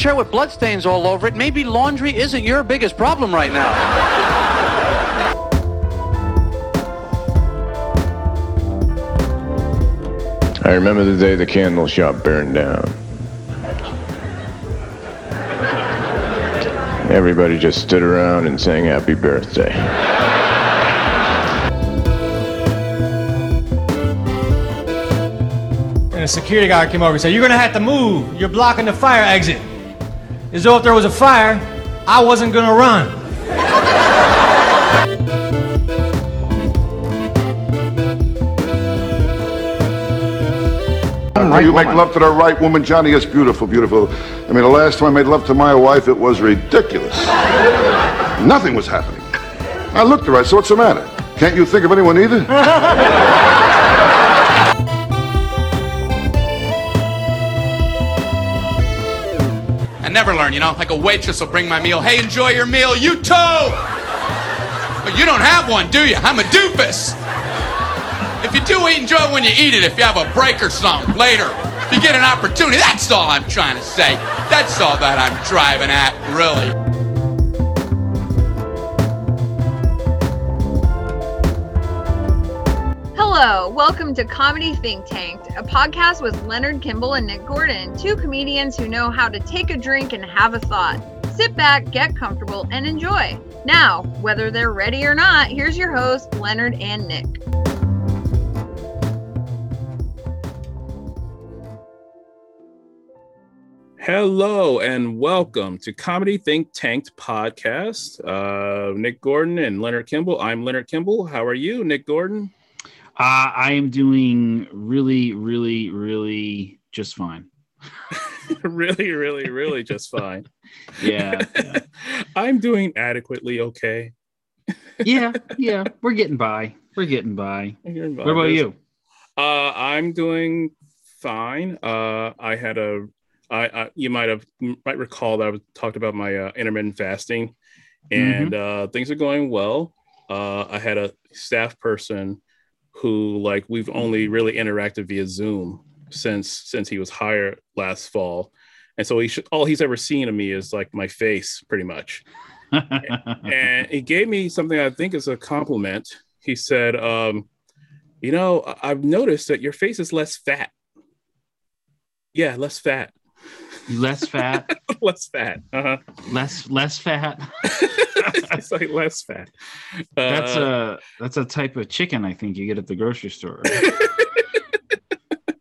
got a t-shirt with bloodstains all over it, maybe laundry isn't your biggest problem right now. I remember the day the candle shop burned down. Everybody just stood around and sang happy birthday. And a security guard came over and said, You're gonna have to move. You're blocking the fire exit. As though if there was a fire, I wasn't gonna run. Right you make love to the right woman, Johnny, it's beautiful, beautiful. I mean, the last time I made love to my wife, it was ridiculous. Nothing was happening. I looked at her, I said, what's the matter? Can't you think of anyone either? never learn, you know? Like a waitress will bring my meal. Hey, enjoy your meal. You too! But you don't have one, do you? I'm a doofus. If you do eat, enjoy it when you eat it. If you have a break or something later, if you get an opportunity. That's all I'm trying to say. That's all that I'm driving at, really. Hello, welcome to Comedy Think Tanked, a podcast with Leonard Kimball and Nick Gordon, two comedians who know how to take a drink and have a thought. Sit back, get comfortable, and enjoy. Now, whether they're ready or not, here's your host, Leonard and Nick. Hello and welcome to Comedy Think Tanked podcast. Uh, Nick Gordon and Leonard Kimball. I'm Leonard Kimball. How are you, Nick Gordon? Uh, I am doing really, really, really just fine. really, really, really just fine. Yeah, yeah. I'm doing adequately okay. yeah, yeah. We're getting by. We're getting by. What What about you? Uh, I'm doing fine. Uh, I had a, I, I you might have might recall that I talked about my uh, intermittent fasting, and uh, things are going well. Uh, I had a staff person who like we've only really interacted via Zoom since since he was hired last fall, and so he should, all he's ever seen of me is like my face, pretty much. and he gave me something I think is a compliment. He said, um, "You know, I've noticed that your face is less fat. Yeah, less fat, less fat, less fat. Uh-huh. less less fat. it's like less fat. That's Uh, a that's a type of chicken I think you get at the grocery store.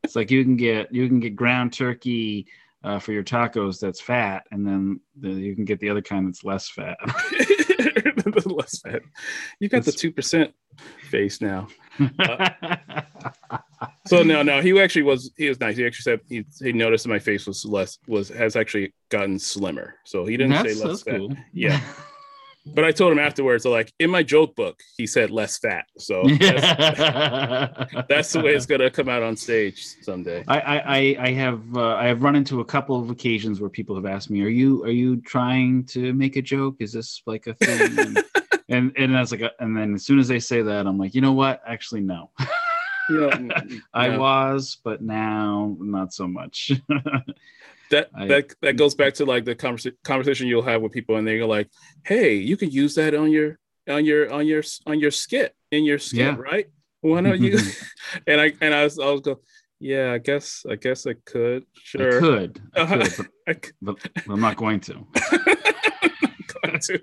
it's like you can get you can get ground turkey uh, for your tacos that's fat, and then the, you can get the other kind that's less fat. less fat. You got the two percent face now. So no, no, he actually was. He was nice. He actually said he, he noticed that my face was less was has actually gotten slimmer. So he didn't that's say less fat. cool. Yeah. But I told him afterwards, so like in my joke book, he said less fat. So that's, that's the way it's gonna come out on stage someday. I, I, I- have uh, I have run into a couple of occasions where people have asked me, "Are you are you trying to make a joke? Is this like a thing?" And and, and I was like, uh, and then as soon as they say that, I'm like, you know what? Actually, no. No. was, but now not so much. that I- that that goes back to like the conversa- conversation you'll have with people, and they're like, "Hey, you can use that on your on your on your on your skit in your skit, Yeah. right? Why don't you?" and I and I was I was go, "Yeah, I guess I guess I could, sure, I Uh-huh. could, I could but, but I'm not going to. Go to-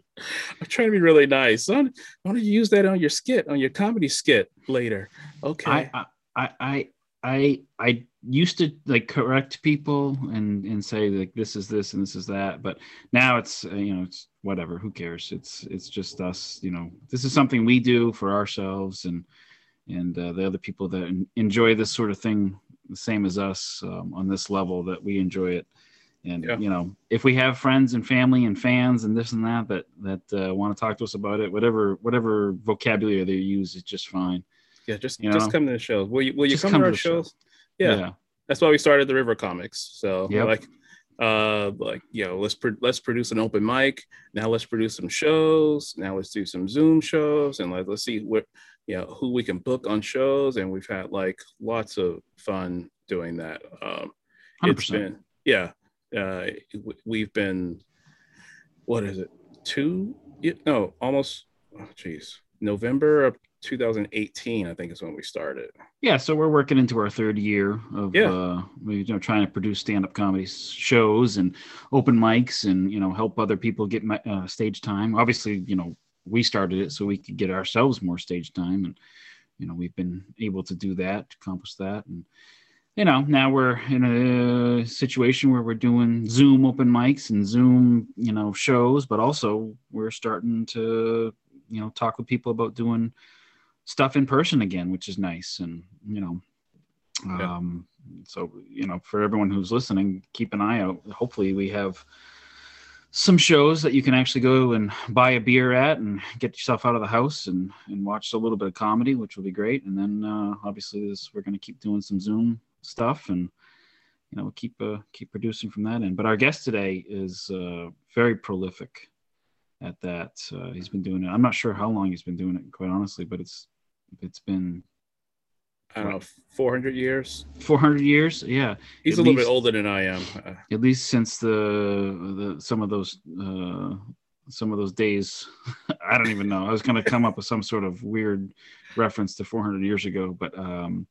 I'm trying to be really nice. Why don't you use that on your skit on your comedy skit later? Okay, I, I, I, I, I, I used to like correct people and and say like this is this and this is that, but now it's uh, you know it's whatever. Who cares? It's it's just us. You know, this is something we do for ourselves and and uh, the other people that enjoy this sort of thing the same as us um, on this level that we enjoy it. And Yeah. you know, if we have friends and family and fans and this and that that that uh, want to talk to us about it, whatever whatever vocabulary they use is just fine. yeah, just you just know, come to the shows. Will you will you come, come to our the show. shows? Yeah. that's why we started the River Comics. So Yep. like, uh, like you know, let's pro- let's produce an open mic. Now let's produce some shows. Now let's do some Zoom shows, and like let's see what you know who we can book on shows. And we've had like lots of fun doing that. Um, it's 100%. been yeah, uh, we've been, what is it, two? No, almost. Oh, geez, November of 2018, I think is when we started. Yeah, so we're working into our third year of Yeah. uh, we, you know trying to produce stand-up comedy shows and open mics and you know help other people get mi- uh, stage time. Obviously, you know we started it so we could get ourselves more stage time, and you know we've been able to do that, accomplish that, and you know now we're in a situation where we're doing Zoom open mics and Zoom you know shows, but also we're starting to you know talk with people about doing stuff in person again, which is nice. And you know, Yeah. um, so you know, for everyone who's listening, keep an eye out. Hopefully, we have some shows that you can actually go and buy a beer at and get yourself out of the house and and watch a little bit of comedy, which will be great. And then uh, obviously, this we're going to keep doing some Zoom stuff and. You know, keep uh, keep producing from that end. But our guest today is uh, very prolific at that. Uh, he's been doing it. I'm not sure how long he's been doing it, quite honestly, but it's it's been I don't know, 400 years. 400 years. Yeah, He's At a little least- bit older than I am. Uh, at least since the the some of those uh, some of those days. I don't even know. I was going to come up with some sort of weird reference to 400 years ago, but um,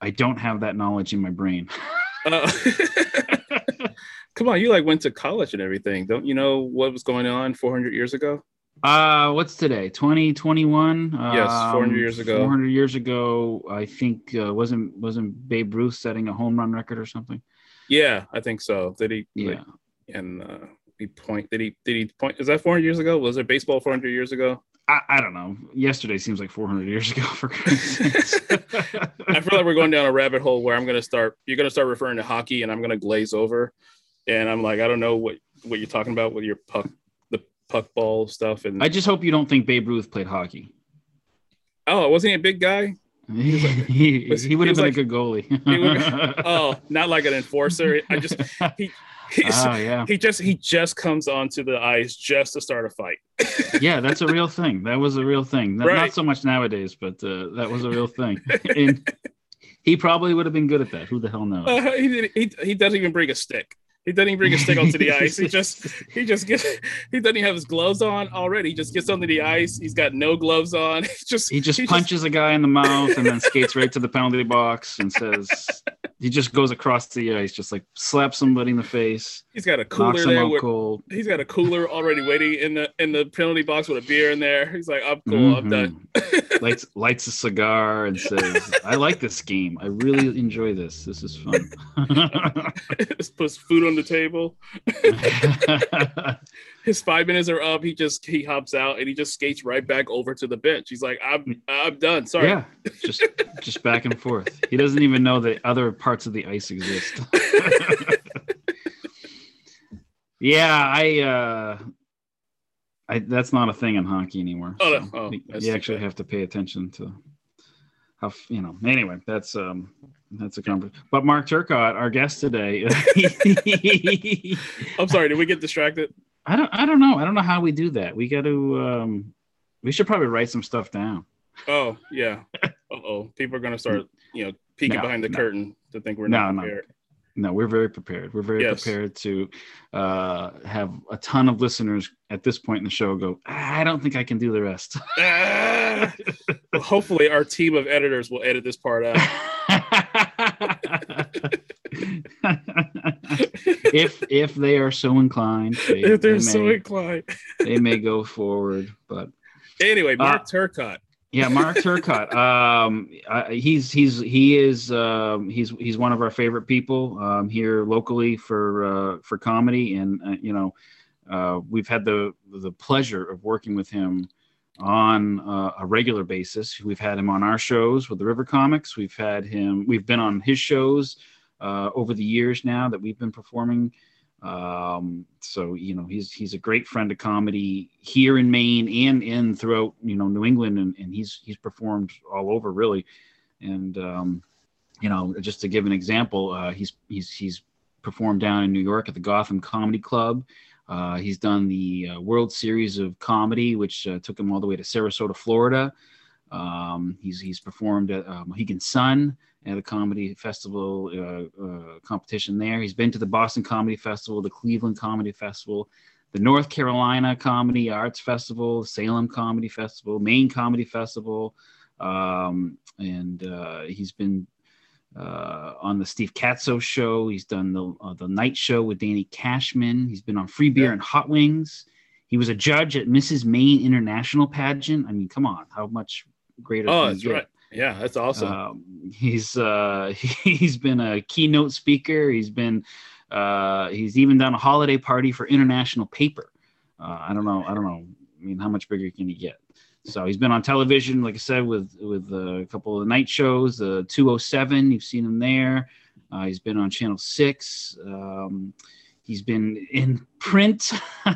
I don't have that knowledge in my brain. Uh, come on, you like went to college and everything. Don't you know what was going on 400 years ago? Uh, what's today? 2021. Yes, 400 years ago. 400 years ago, I think uh, wasn't wasn't Babe Ruth setting a home run record or something? Yeah, I think so. Did he? Yeah. like, and uh, he point? Did he? Did he point? Is that 400 years ago? Was there baseball 400 years ago? I, I don't know. Yesterday seems like 400 years ago. For Christ's. I feel like we're going down a rabbit hole where I'm going to start. You're going to start referring to hockey, and I'm going to glaze over. And I'm like, I don't know what what you're talking about with your puck, the puck ball stuff. And I just hope you don't think Babe Ruth played hockey. oh, wasn't he a big guy? He, he, was- he would have been like- a good would- goalie. Oh, not like an enforcer. I just he he's, oh yeah, he just he just comes onto the ice just to start a fight. yeah, that's a real thing. That was a real thing. Not, Right. not so much nowadays, but uh, that was a real thing. and he probably would have been good at that. Who the hell knows? Uh, he, he he doesn't even bring a stick. He doesn't even bring a stick onto the ice. He just he just gets he doesn't even have his gloves on already. He just gets onto the ice. He's got no gloves on. He just He just punches a guy in the mouth and then skates right to the penalty box and says, he just goes across the ice, just like slaps somebody in the face, he's got a cooler there. With, cold. he's got a cooler already waiting in the in the penalty box with a beer in there. He's like, I'm cool. I'm done. Mhm. lights lights a cigar and says, "I like this game. I really enjoy this. This is fun." just puts food on the table. His five minutes are up. He just he hops out and he just skates right back over to the bench. He's like, I'm I'm done. Sorry. yeah, just just back and forth. He doesn't even know that other parts of the ice exist. yeah, I uh I that's not a thing in hockey anymore. Oh, no. Oh, you- that's you too actually have to pay attention to how you know. Anyway, that's um that's a conversation. But Mark Turcott, our guest today, I'm sorry. Did we get distracted? I don't I don't know. I don't know how we do that. We got to um we should probably write some stuff down. Oh yeah. Uh oh. People are gonna start, you know, peeking No, behind the no. curtain to think we're not no. prepared. No, we're very prepared. We're very Yes. prepared to uh, have a ton of listeners at this point in the show go, "Ah, I don't think I can do the rest. Ah! Well, hopefully, our team of editors will edit this part out. if if they are so inclined, they, if they're they so may, inclined. they may go forward. But Anyway, Mark Uh, Turcott. yeah, Mark Turcott. Um, uh, he's he's he is um, he's he's one of our favorite people um, here locally for uh, for comedy, and uh, you know uh, we've had the the pleasure of working with him on uh, a regular basis. We've had him on our shows with the River Comics. We've had him. We've been on his shows uh, over the years now that we've been performing. Um, so you know he's he's a great friend of comedy here in Maine and in throughout you know New England, and, and he's he's performed all over really. And um, you know, just to give an example, uh, he's he's he's performed down in New York at the Gotham Comedy Club. Uh, he's done the uh, World Series of Comedy, which uh, took him all the way to Sarasota, Florida. Um, he's he's performed at uh, Mohegan Sun at the comedy festival uh, uh, competition there. He's been to the Boston Comedy Festival, the Cleveland Comedy Festival, the North Carolina Comedy Arts Festival, Salem Comedy Festival, Maine Comedy Festival, um, and uh, he's been uh, on the Steve Katsos show. He's done the uh, the night show with Danny Cashman. He's been on Free Beer and Hot Wings. He was a judge at Mrs. Maine International Pageant. I mean, come on, how much greater? Oh, that's right. Yeah, that's awesome. Um, he's uh, he's been a keynote speaker. He's been uh, he's even done a holiday party for International Paper. Uh, I don't know. I don't know. I mean, how much bigger can he get? So he's been on television, like I said, with with uh, a couple of the night shows. The 207, you've seen him there. Uh, he's been on Channel Six. Um, he's been in print.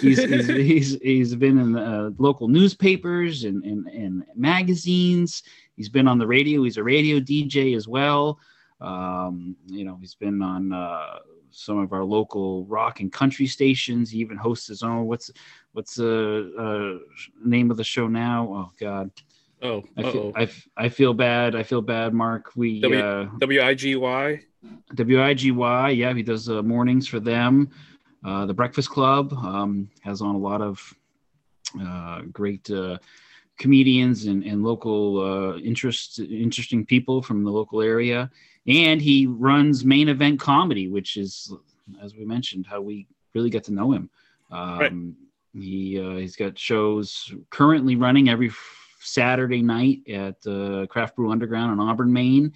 he's, he's, he's he's been in uh, local newspapers and, and and magazines. He's been on the radio. He's a radio DJ as well. Um, you know, he's been on uh, some of our local rock and country stations. He even hosts his own. What's what's the uh, name of the show now? Oh God, oh, I feel. I, I feel bad. I feel bad, Mark. We W- uh, W-I-G-Y. WIGY, yeah, he does uh, mornings for them. Uh, the Breakfast Club um, has on a lot of uh, great uh, comedians and, and local uh, interest, interesting people from the local area. And he runs Main Event Comedy, which is, as we mentioned, how we really get to know him. Um, He uh, he's got shows currently running every Saturday night at uh, Craft Brew Underground in Auburn, Maine.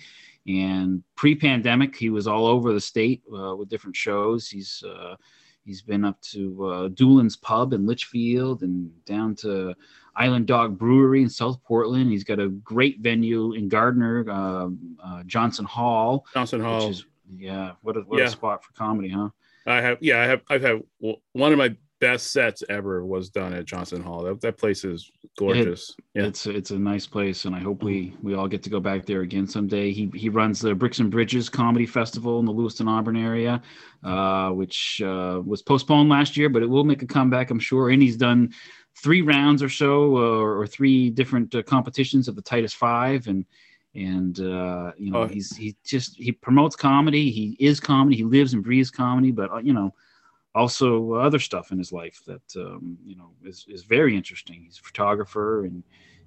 And pre-pandemic, he was all over the state uh, with different shows. He's uh, he's been up to uh, Doolin's Pub in Litchfield and down to Island Dog Brewery in South Portland. He's got a great venue in Gardiner, um, uh, Johnson Hall. Johnson Hall. Which is, yeah, what a, what Yeah. a spot for comedy, huh? I have, yeah, I have, I've had one of my best sets ever was done at Johnson Hall. That, that place is gorgeous. yeah. It's it's a nice place, and I hope we we all get to go back there again someday. He he runs the Bricks and Bridges Comedy Festival in the Lewiston Auburn area, uh, which uh, was postponed last year, but it will make a comeback, I'm sure. And he's done three rounds or so, uh, or three different uh, competitions of the Tightest Five, and and uh, you know Oh. he's he just he promotes comedy. He is comedy. He lives and breathes comedy, but uh, you know also other stuff in his life that um, you know is, is very interesting. He's a photographer and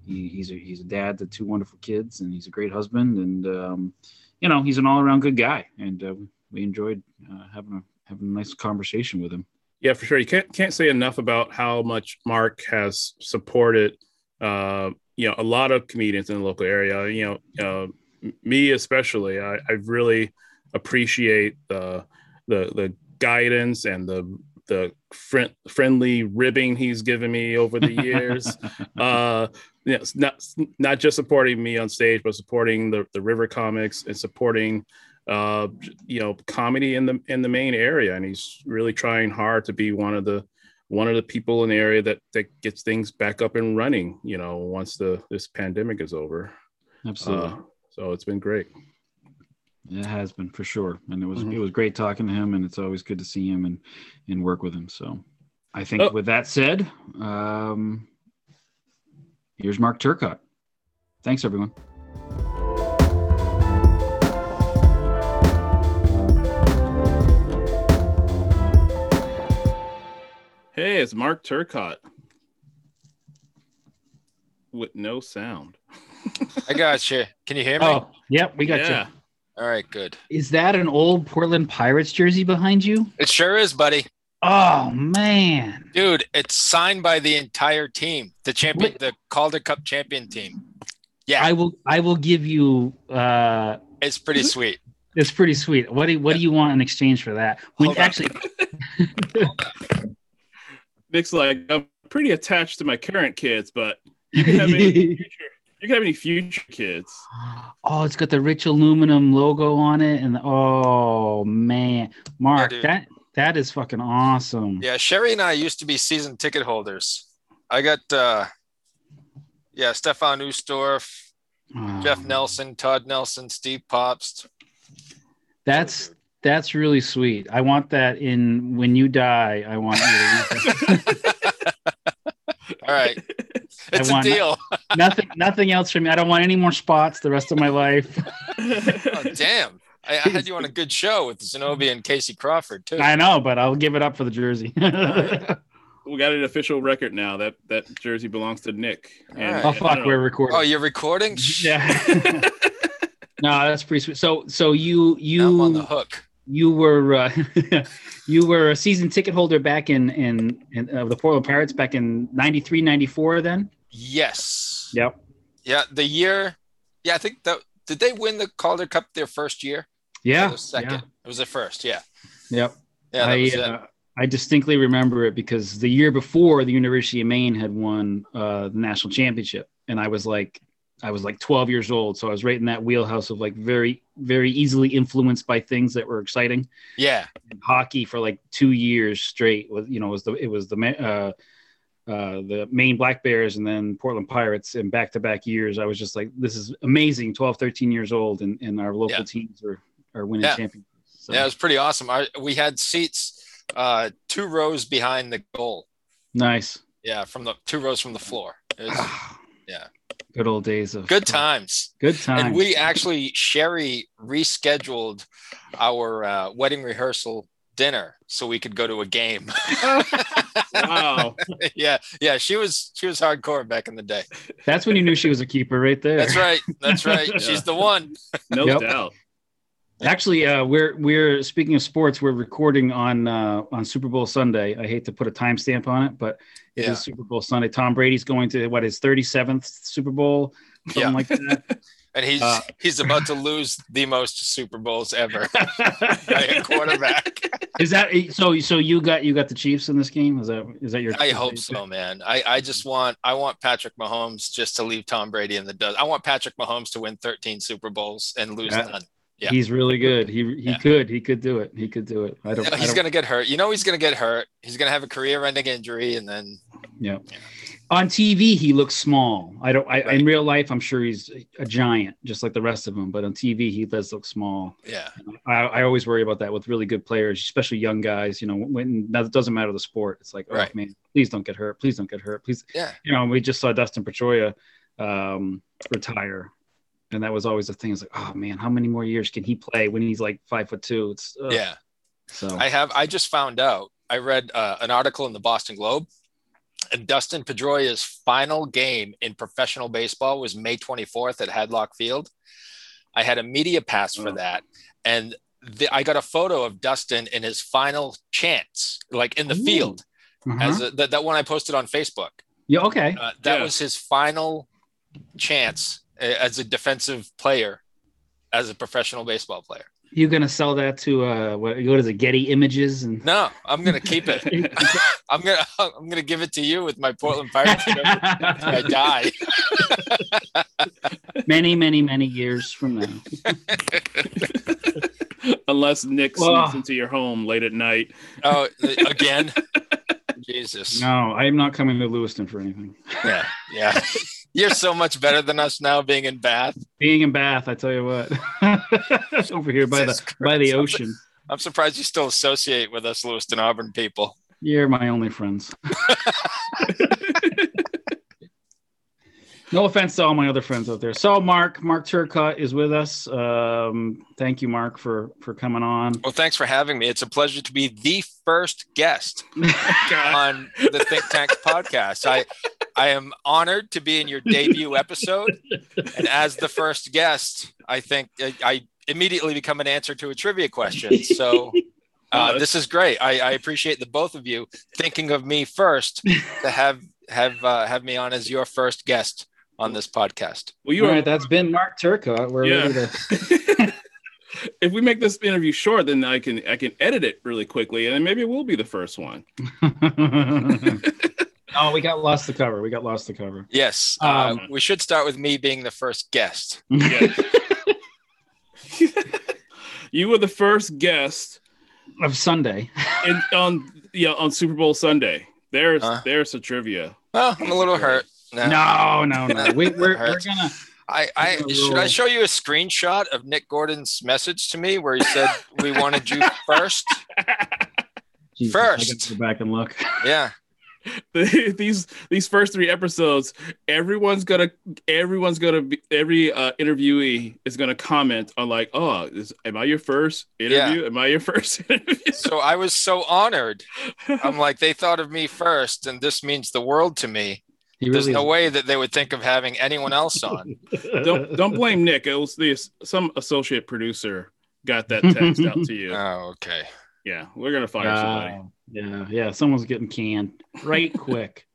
he, he's a he's a dad to two wonderful kids and he's a great husband and um, you know he's an all around good guy and uh, we enjoyed uh, having a having a nice conversation with him. Yeah, for sure. You can't can't say enough about how much Mark has supported, uh, you know, a lot of comedians in the local area. You know, uh, me especially. I, I really appreciate the the the guidance and the the friend, friendly ribbing he's given me over the years. uh, you know, not not just supporting me on stage, but supporting the the River Comics and supporting uh you know comedy in the in the main area and he's really trying hard to be one of the one of the people in the area that that gets things back up and running you know once the this pandemic is over Absolutely. Uh, so it's been great It has been for sure, and it was Mhm. it was great talking to him, and it's always good to see him and and work with him. So, I think Oh. with that said, um, here's Mark Turcott. Thanks, everyone. hey it's mark turcott with no sound I got you. Can you hear me? Oh, yep, we got yeah All right, good. Is that an old Portland Pirates jersey behind you? It sure is, buddy. Oh man, Dude, it's signed by the entire team, the champion, Wait. the Calder Cup champion team. Yeah, I will I will give you. uh it's pretty sweet. It's pretty sweet. What do what do you want in exchange for that? When Hold actually, nick's like i'm pretty attached to my current kids but you can have any future you can have any future kids oh, it's got the rich aluminum logo on it, and oh man, Mark, dude. that that is fucking awesome. Yeah, Sherry and I used to be season ticket holders. I got, uh, yeah, Stefan Ustorf, Oh, Jeff Nelson, Todd Nelson, Steve Poapst. That's that's really sweet. I want that in when you die. I want you to. All All right. It's a want- deal. nothing, nothing else from me. I don't want any more spots the rest of my life. Oh, damn. I, I had you on a good show with Zenobia and Casey Crawford too. I know, but I'll give it up for the jersey. We got an official record now that that jersey belongs to Nick. And, right. oh fuck, we're recording. Oh, you're recording? Yeah. no, that's pretty sweet. So, so you you I'm on the hook. You were uh, you were a season ticket holder back in in, in uh, the Portland Pirates back in 93 94 then Yes. yep Yeah, the year. Yeah, I think that did they win the Calder Cup their first year? yeah the second. It was their first. Yeah. yeah yep Yeah. I uh, I distinctly remember it because the year before the University of Maine had won uh, the national championship and I was like I was like 12 years old so I was right in that wheelhouse of like very very easily influenced by things that were exciting Yeah. hockey for like two years straight was you know was the it was the uh uh the Maine Black Bears and then Portland Pirates in back to back years I was just like this is amazing 12 13 years old and, and our local Yeah. teams are are winning Yeah. championships so Yeah, it was pretty awesome. I, we had seats uh, two rows behind the goal. nice Yeah, from the two rows from the floor. Was Yeah. Good old days of good times. good times And we actually Sherry rescheduled our uh, wedding rehearsal dinner so we could go to a game. Wow. yeah, yeah, she was she was hardcore back in the day. that's when you knew she was a keeper right there That's right. That's right. Yeah. She's the one. No Yep. doubt. Actually, uh, we're we're speaking of sports. We're recording on uh, on Super Bowl Sunday. I hate to put a timestamp on it, but it is Super Bowl Sunday. Tom Brady's going to what his thirty seventh Super Bowl, something Yeah. like that. And he's Uh, he's about to lose the most Super Bowls ever by a quarterback. is that so? So you got you got the Chiefs in this game? Is that is that your? I hope so, man. I, I just want I want Patrick Mahomes just to leave Tom Brady in the dust. I want Patrick Mahomes to win 13 Super Bowls and lose Yeah. none. Yeah. He's really good. He he Yeah. could he could do it. He could do it. I don't. No, I he's don't- gonna get hurt. You know he's gonna get hurt. He's gonna have a career-ending injury, and then Yeah. On TV, he looks small. I don't. I, Right. In real life, I'm sure he's a giant, just like the rest of them. But on TV, he does look small. yeah, I, I always worry about that with really good players, especially young guys. You know, when that doesn't matter the sport. It's like, oh Right. man, please don't get hurt. Please don't get hurt. Please. yeah, You know, we just saw Dustin Pedroia um, retire, and that was always the thing. It's like, oh man, how many more years can he play when he's like five foot two? It's ugh. yeah. So I have. I just found out. I read uh, an article in the Boston Globe, and Dustin Pedroia's final game in professional baseball was May 24th at Hadlock Field. I had a media pass for Oh. that, and the, I got a photo of Dustin in his final chance, like in the Ooh. field, uh-huh. as a, that, that one I posted on Facebook. yeah, okay. Uh, that Yeah. was his final chance as a defensive player, as a professional baseball player. You gonna sell that to uh, what? What is it? Getty Images and. No, I'm gonna keep it. I'm gonna I'm gonna give it to you with my Portland Pirates. I die. many, many, many years from now. Unless Nick Well- sneaks into your home late at night. Oh, again. Jesus. No, I am not coming to Lewiston for anything. Yeah, yeah. You're so much better than us now being in Bath. Being in Bath, I tell you what, over here by the by the ocean. I'm surprised you still associate with us Lewiston Auburn people. You're my only friends. no offense to all my other friends out there. So, Mark, Mark Turcott is with us. Um, thank you, Mark, for for coming on. Well, thanks for having me. It's a pleasure to be the first guest on the Think Tank podcast. I I am honored to be in your debut episode, and as the first guest, I think I, I immediately become an answer to a trivia question. So. Uh, this is great. I, I appreciate the both of you thinking of me first to have have uh, have me on as your first guest on this podcast. Well, you all are. right, that's been Mark Turcott. We're Yeah. ready to. if we make this interview short, then I can I can edit it really quickly, and then maybe it will be the first one. oh, we got lost to cover. We got lost to cover. Yes, uh, Um, we should start with me being the first guest. Yeah. you were the first guest Of Sunday. in, on yeah on Super Bowl Sunday. There's Huh? there's a trivia. Well, I'm a little hurt. No, No, no, no. We, we're, we're gonna. I, I should I show you a screenshot of Nick Gordon's message to me where he said we wanted you first. Jesus, I First. go back and look. Yeah, the, these these first three episodes, everyone's gonna everyone's gonna be every uh, interviewee is gonna comment on like, oh, is, am I your first interview? Yeah. Am I your first interview? So I was so honored. I'm like, they thought of me first, and this means the world to me. He There's really no is- way that they would think of having anyone else on. don't don't blame Nick. It was this some associate producer got that text out to you. Oh, okay. Yeah, we're gonna fire somebody. Uh, yeah, yeah. Someone's getting canned right quick.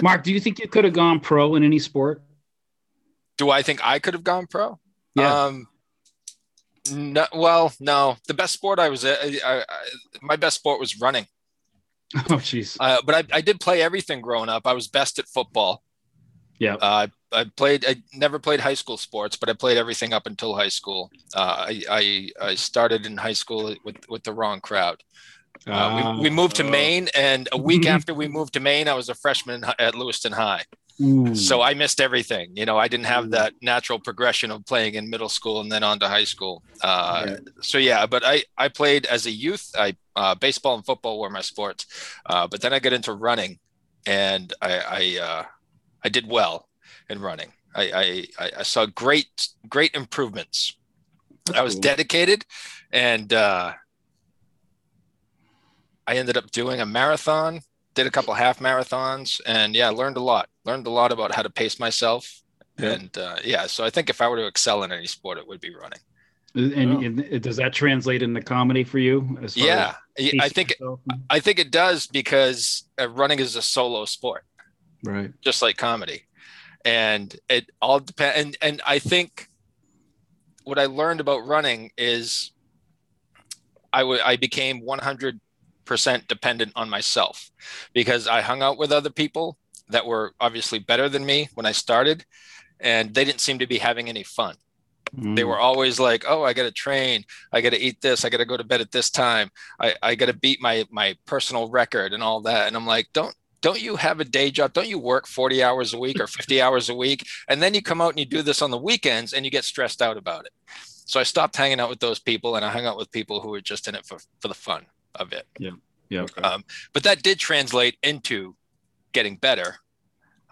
Mark, do you think you could have gone pro in any sport? Do I think I could have gone pro? Yeah. Um, no, well, no. The best sport I was at, I, I, my best sport was running. Oh, jeez. Uh, but I, I did play everything growing up. I was best at football. Yeah. Uh, I played. I never played high school sports, but I played everything up until high school. Uh, I, I I started in high school with with the wrong crowd. Uh, we, we moved to. Maine, and a week after we moved to Maine, I was a freshman at Lewiston High. Ooh. So I missed everything. You know, I didn't have that natural progression of playing in middle school and then on to high school. Uh, Yeah. So yeah, but I I played as a youth. I uh, baseball and football were my sports, uh, but then I got into running, and I I, uh, I did well in running. I, I I- I saw great great improvements. I was cool. dedicated, and uh, I ended up doing a marathon. Did a couple half marathons, and yeah, learned a lot. Learned a lot about how to pace myself, Yeah. and uh, yeah. So I think if I were to excel in any sport, it would be running. And, Oh. and does that translate into comedy for you? As far Yeah, as I I think yourself? I think it does because uh, running is a solo sport. Right. just like comedy and it all depends and and i think what i learned about running is i became 100% dependent on myself because i hung out with other people that were obviously better than me when i started and they didn't seem to be having any fun. They Mm. were always like oh i gotta train. I gotta eat this. I gotta go to bed at this time. I, I gotta beat my my personal record and all that. And i'm like don't don't you have a day job? Don't you work 40 hours a week or 50 hours a week? And then you come out and you do this on the weekends and you get stressed out about it. So i stopped hanging out with those people and i hung out with people who were just in it for, for the fun of it. Yeah. um, but that did translate into getting better.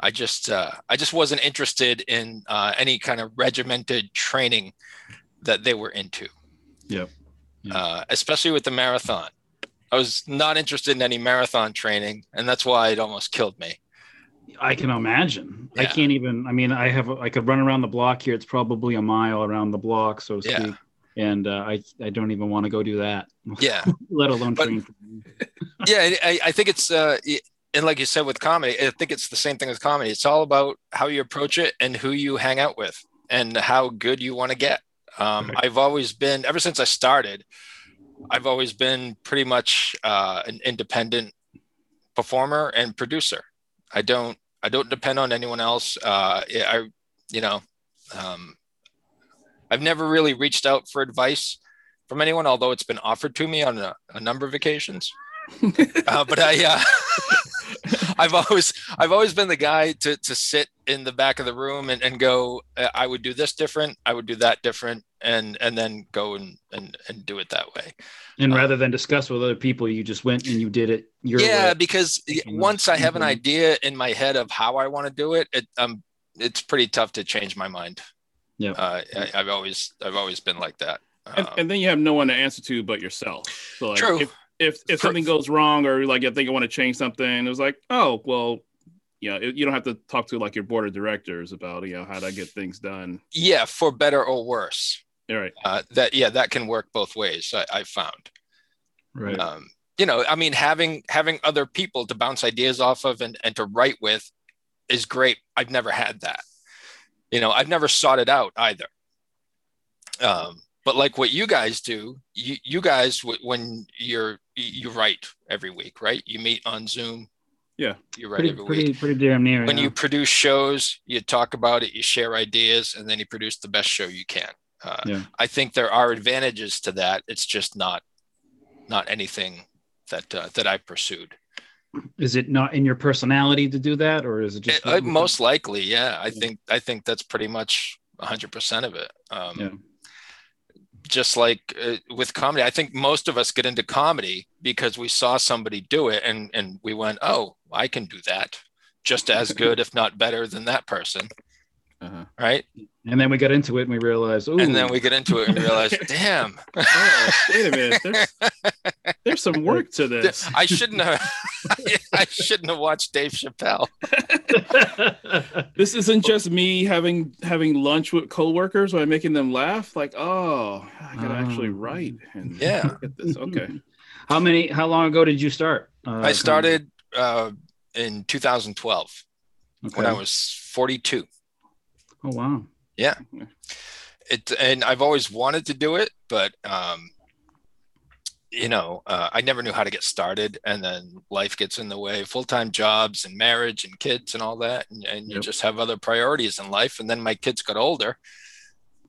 I just uh, i just wasn't interested in uh, any kind of regimented training that they were into. Yep. Yeah. uh, especially with the marathon i was not interested in any marathon training and that's why it almost killed me I can imagine. I can't even. I mean, I have. I could run around the block here. It's probably a mile around the block, so to Yeah. speak. And uh, I, I don't even want to go do that. yeah Let alone But- train. yeah I, I think it's uh and like you said with comedy i think it's the same thing with comedy it's all about how you approach it and who you hang out with and how good you want to get um, Right. i've always been ever since i started i've always been pretty much uh, an independent performer and producer. I don't i don't depend on anyone else. Uh, i you know um, i've never really reached out for advice from anyone although it's been offered to me on a, a number of occasions. Uh, but I, uh, I've always, I've always been the guy to to sit in the back of the room and, and go, "Uh, I would do this different, I would do that different, and and then go and and, and do it that way. And rather than discuss with other people, you just went and you did it. Your yeah, way. because once I have an idea in my head of how I want to do it, it um, it's pretty tough to change my mind. Yeah. uh, I, I've always, I've always been like that. and, Um, and then you have no one to answer to but yourself. So like, True. if if, if something goes wrong or like I think I want to change something, it's like, oh well, you know, you don't have to talk to like your board of directors about you know how to get things done. yeah, for better or worse. All right. Uh, that yeah, that can work both ways. I, I found. right. um, you know i mean having having other people to bounce ideas off of and, and to write with is great i've never had that you know i've never sought it out either um, but like what you guys do you, you guys w- when you're you write every week right you meet on zoom Yeah. you write pretty, every pretty, week pretty damn near. when yeah. you produce shows you talk about it you share ideas and then you produce the best show you can uh, Yeah. i think there are advantages to that it's just not not anything that uh, that i pursued is it not in your personality to do that, or is it just Uh, most likely yeah i think i think that's pretty much 100% of it um, Yeah. just like uh, with comedy, I think most of us get into comedy because we saw somebody do it and and we went, "Oh, I can do that." Just as good, if not better, than that person. Uh-huh. Right. And then we got into it and we realized, oh, And then we get into it and realize, damn, Oh, wait a minute. There's, there's some work to this. I shouldn't have. I shouldn't have watched Dave Chappelle. This isn't just me having having lunch with coworkers or making them laugh. Like, oh, I gotta actually Oh. write. And Yeah. look at this. Okay. how many? How long ago did you start? Uh, I started uh, in 2012 okay. when I was 42. Oh wow. It and I've always wanted to do it, but um, you know, uh, I never knew how to get started, and then life gets in the way, full time jobs and marriage and kids and all that, and, and you just have other priorities in life. And then my kids got older,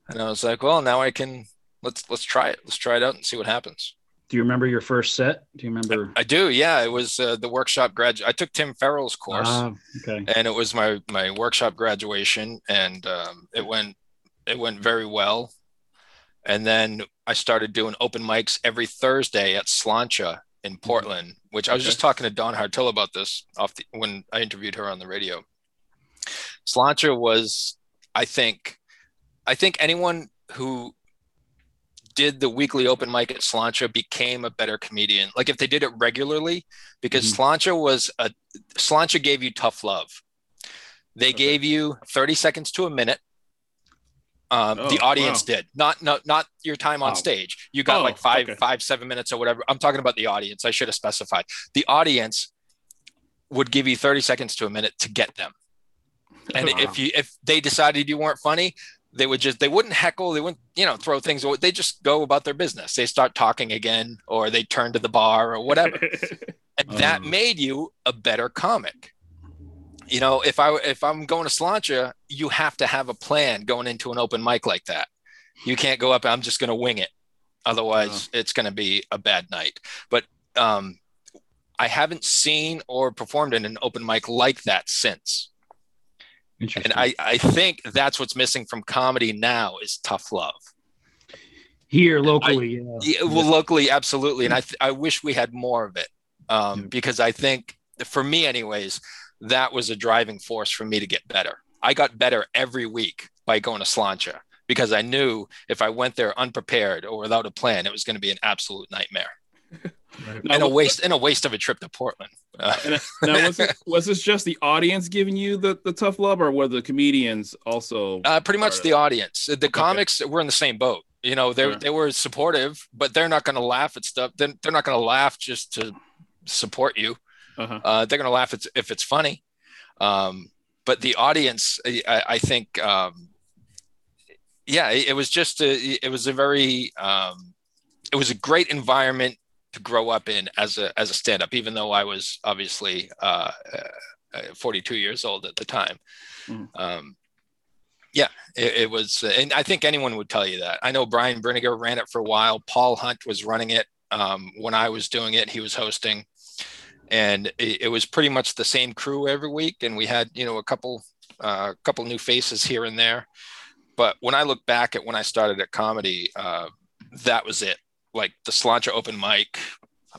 and I was like, well, now I can let's let's try it, let's try it out and see what happens. Do you remember your first set? Do you remember? I do, yeah. It was uh, the workshop grad. I took Tim Farrell's course. Ah, okay. and it was my my workshop graduation and um, it went it went very well and then i started doing open mics every thursday at slainte in portland which i was just talking to don hartill about this off the, when i interviewed her on the radio slainte was i think i think anyone who did the weekly open mic at slainte became a better comedian like if they did it regularly because Mhm. slainte was a Slainte gave you tough love. They gave you 30 seconds to a minute. Um, Oh, the audience wow. did not, not, not your time on Wow. stage. You got Oh, like five, okay. five, seven minutes or whatever. I'm talking about the audience. I should have specified. The audience would give you 30 seconds to a minute to get them. And Wow. if you, if they decided you weren't funny, they would just, they wouldn't heckle. They wouldn't, you know, throw things away. They just go about their business. They start talking again, or they turn to the bar or whatever and that Oh. made you a better comic you know if i if i'm going to slainte you have to have a plan going into an open mic like that you can't go up i'm just going to wing it otherwise it's going to be a bad night but um i haven't seen or performed in an open mic like that since Interesting. and i i think that's what's missing from comedy now is tough love Here locally, yeah. Yeah, well, locally, absolutely, and I th- I wish we had more of it um, Yeah. because I think for me, anyways, that was a driving force for me to get better. I got better every week by going to Slainte because I knew if I went there unprepared or without a plan, it was going to be an absolute nightmare Now, and a waste and a waste of a trip to Portland. Uh, and, now, was, it, was this just the audience giving you the, the tough love, or were the comedians also? Uh, pretty much the audience. The comics were in the same boat. You know, they Sure. they were supportive, but they're not going to laugh at stuff. They're, they're not going to laugh just to support you. Uh-huh. Uh, they're going to laugh if it's, if it's funny. Um, but the audience, I, I think, um, yeah, it, it was just a, it was a very, um, it was a great environment to grow up in as a as a stand up. Even though I was obviously uh, uh, 42 years old at the time. Mhm. Um, yeah, it, it was, and I think anyone would tell you that. I know Brian Brinegar ran it for a while. Paul Hunt was running it um, when I was doing it. He was hosting, and it, it was pretty much the same crew every week. And we had, you know, a couple, uh, couple new faces here and there. But when I look back at when I started at comedy, uh, that was it. Like the Slainte open mic.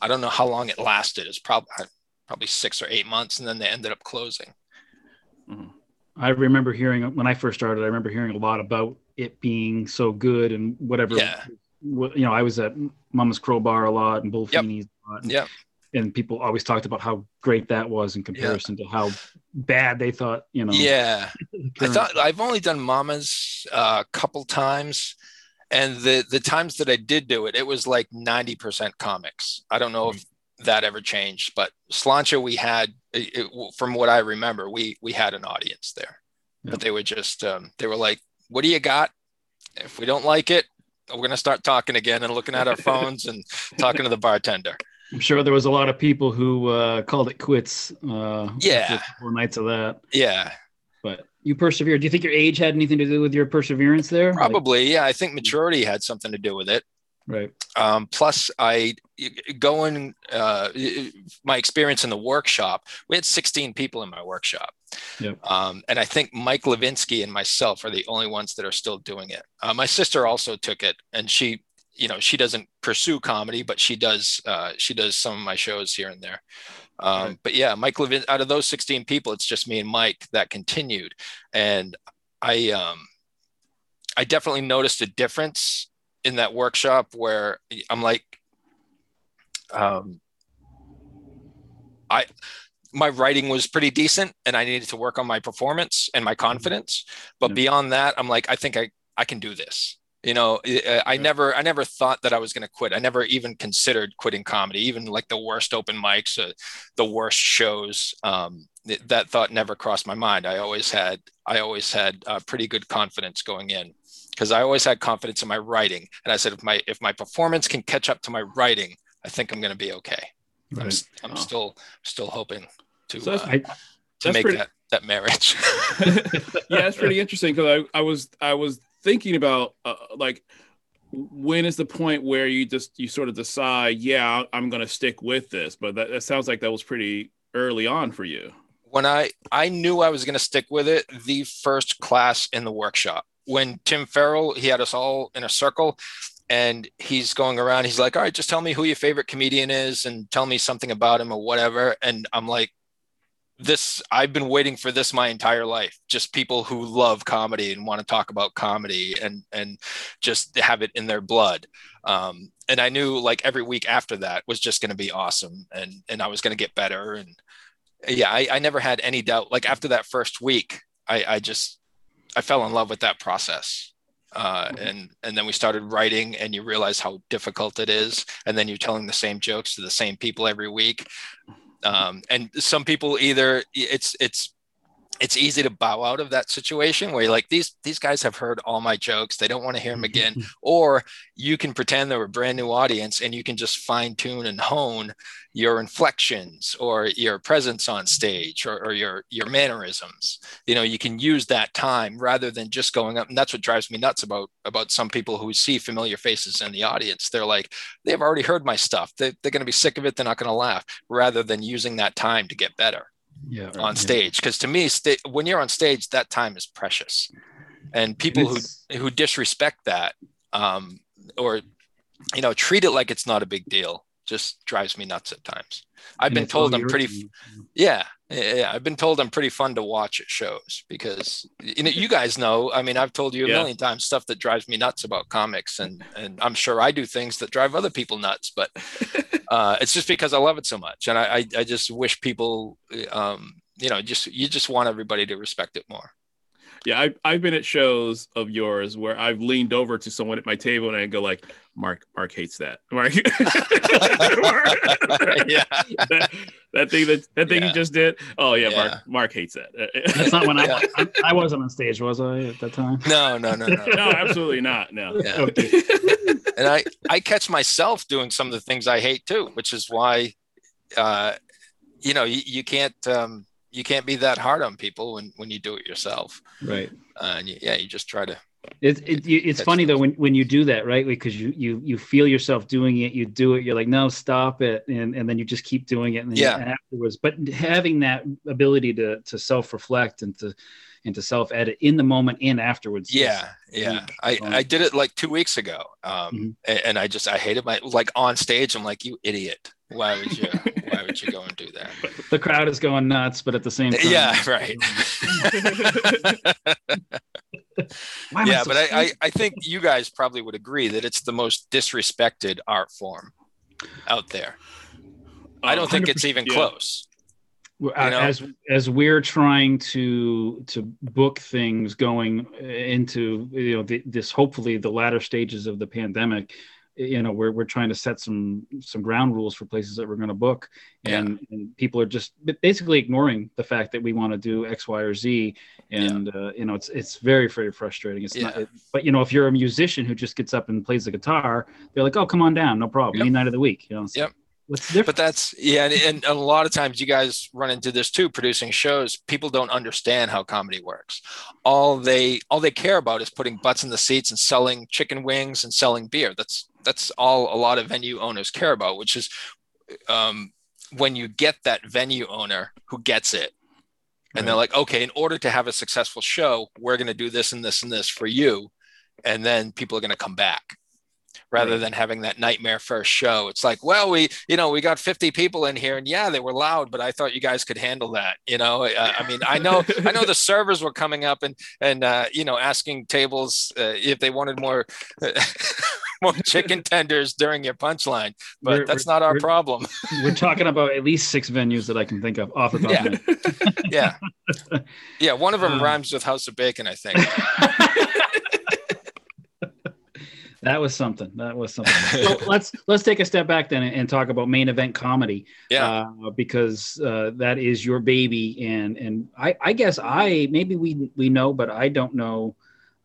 I don't know how long it lasted. It's probably probably six or eight months, and then they ended up closing. I remember hearing when I first started. I remember hearing a lot about it being so good and whatever. Yeah. You know, I was at Mama's Crowbar a lot and Bull Yep. A lot. And, Yep. and people always talked about how great that was in comparison to how bad they thought. You know. Yeah. I thought I've only done Mama's uh, a couple times, and the the times that I did do it, it was like ninety percent comics. I don't know if that ever changed, but Slainte, we had, it, from what I remember, we we had an audience there, Yeah. but they were just um, they were like, "What do you got? If we don't like it, we're gonna start talking again and looking at our phones and talking to the bartender." I'm sure there was a lot of people who uh, called it quits. Uh, Yeah. Four nights of that, Yeah, you persevered. Do you think your age had anything to do with your perseverance there? Like- probably. Yeah, I think maturity had something to do with it. right. Um, plus, I going uh, my experience in the workshop. We had 16 people in my workshop, Yep. um, and I think Mike Levinsky and myself are the only ones that are still doing it. Uh, my sister also took it, and she you know, she doesn't pursue comedy, but she does. Uh, she does some of my shows here and there. Um, Right. But yeah, Mike Levin. Out of those 16 people, it's just me and Mike that continued, and I um, I definitely noticed a difference in that workshop where I'm like, um, I my writing was pretty decent and I needed to work on my performance and my confidence. But beyond that, I'm like, I think I, I can do this. You know, I, never, I never thought that I was going to quit. I never even considered quitting comedy, even like the worst open mics, uh, the worst shows. Um, th- that thought never crossed my mind. I always had, I always had uh, pretty good confidence going in because I always had confidence in my writing. And I said, if my, if my performance can catch up to my writing, I think I'm going to be okay. I'm, Right. s- I'm Oh. still still hoping to So that's- uh, I, to make pretty- that that marriage. yeah, it's pretty interesting because I, I was I was thinking about uh, like when is the point where you just you sort of decide, yeah, I'm going to stick with this, but that, that sounds like that was pretty early on for you. when I I knew I was going to stick with it, the first class in the workshop when Tim Farrell he had us all in a circle. And he's going around. He's like, "All right, just tell me who your favorite comedian is, and tell me something about him or whatever." And I'm like, this i've been waiting for this my entire life. Just people who love comedy and want to talk about comedy and and just have it in their blood. Um, and i knew like every week after that was just going to be awesome and and i was going to get better. And yeah I, I never had any doubt. Like after that first week i i just i fell in love with that process. Uh, and and then we started writing and you realize how difficult it is. And then you're telling the same jokes to the same people every week um, and some people either it's it's it's easy to bow out of that situation where you're like these these guys have heard all my jokes. They don't want to hear them again. Or you can pretend they're a brand new audience and you can just fine tune and hone your inflections or your presence on stage or, or your your mannerisms. You know you can use that time rather than just going up and that's what drives me nuts about about some people who see familiar faces in the audience. They're like they've already heard my stuff. They, they're going to be sick of it. They're not going to laugh rather than using that time to get better yeah, on stage because to me sta- when you're on stage that time is precious. And people who who disrespect that um, or you know treat it like it's not a big deal just drives me nuts at times i've and been told i'm pretty team. yeah, yeah, yeah. I've been told I'm pretty fun to watch at shows because you know you guys know. I mean, I've told you a Yeah. million times stuff that drives me nuts about comics, and and I'm sure I do things that drive other people nuts. But uh, it's just because I love it so much, and I I, I just wish people, um, you know, just you just want everybody to respect it more. Yeah, I, I've been at shows of yours where I've leaned over to someone at my table and I go like, Mark, Mark hates that. Mark, yeah, that, that thing that that thing Yeah. you just did. Oh yeah, Yeah. Mark, Mark hates that. That's not when Yeah. I, I I wasn't on stage, was I at that time? no, no, no, no. no, absolutely not. No. Yeah. Okay. and I I catch myself doing some of the things I hate too, which is why, uh, you know, you, you can't um, you can't be that hard on people when when you do it yourself. Right. Uh, and you, yeah, you just try to. It, it, it's funny though when, when you do that, right? Because you you you feel yourself doing it, you do it, you're like, no, stop it, and and then you just keep doing it, and then Yeah. afterwards. But having that ability to to self reflect and to and to self edit in the moment and afterwards. Yeah, yeah. I I did it like two weeks ago, um, Mhm. a- and I just I hated my like on stage. I'm like, you idiot! Why would you would you go and do that? the crowd is going nuts, but at the same time, Yeah, right. Why am yeah, so but I, I? I think you guys probably would agree that it's the most disrespected art form out there. I don't think it's even yeah. close. You know? as as we're trying to to book things going into you know the, this hopefully the latter stages of the pandemic you know we're, we're trying to set some some ground rules for places that we're going to book and, and people are just basically ignoring the fact that we want to do x y or z and uh, you know it's it's very very frustrating it's not it, but you know if you're a musician who just gets up and plays the guitar they're like oh come on down no problem Yep. any night of the week you know it's Yep. what's But that's yeah, and, and a lot of times you guys run into this too. Producing shows, people don't understand how comedy works. All they all they care about is putting butts in the seats and selling chicken wings and selling beer. That's that's all a lot of venue owners care about. Which is um, when you get that venue owner who gets it, and they're like, okay, in order to have a successful show, we're going to do this and this and this for you, and then people are going to come back. rather than having that nightmare first show. It's like, well, we, you know, we got 50 people in here and yeah, they were loud, but I thought you guys could handle that. You know, uh, I mean, I know, I know the servers were coming up and, and, uh, you know, asking tables uh, if they wanted more, more chicken tenders during your punchline, but We're- that's we're- not our problem. We're talking about at least six venues that I can think of off the top Yeah. of my head. yeah. Yeah. One of them Uh, rhymes with House of Bacon, I think. That was something. That was something. so let's let's take a step back then and, and talk about main event comedy. Yeah. Uh, because uh, that is your baby, and and I, I guess I maybe we we know, but I don't know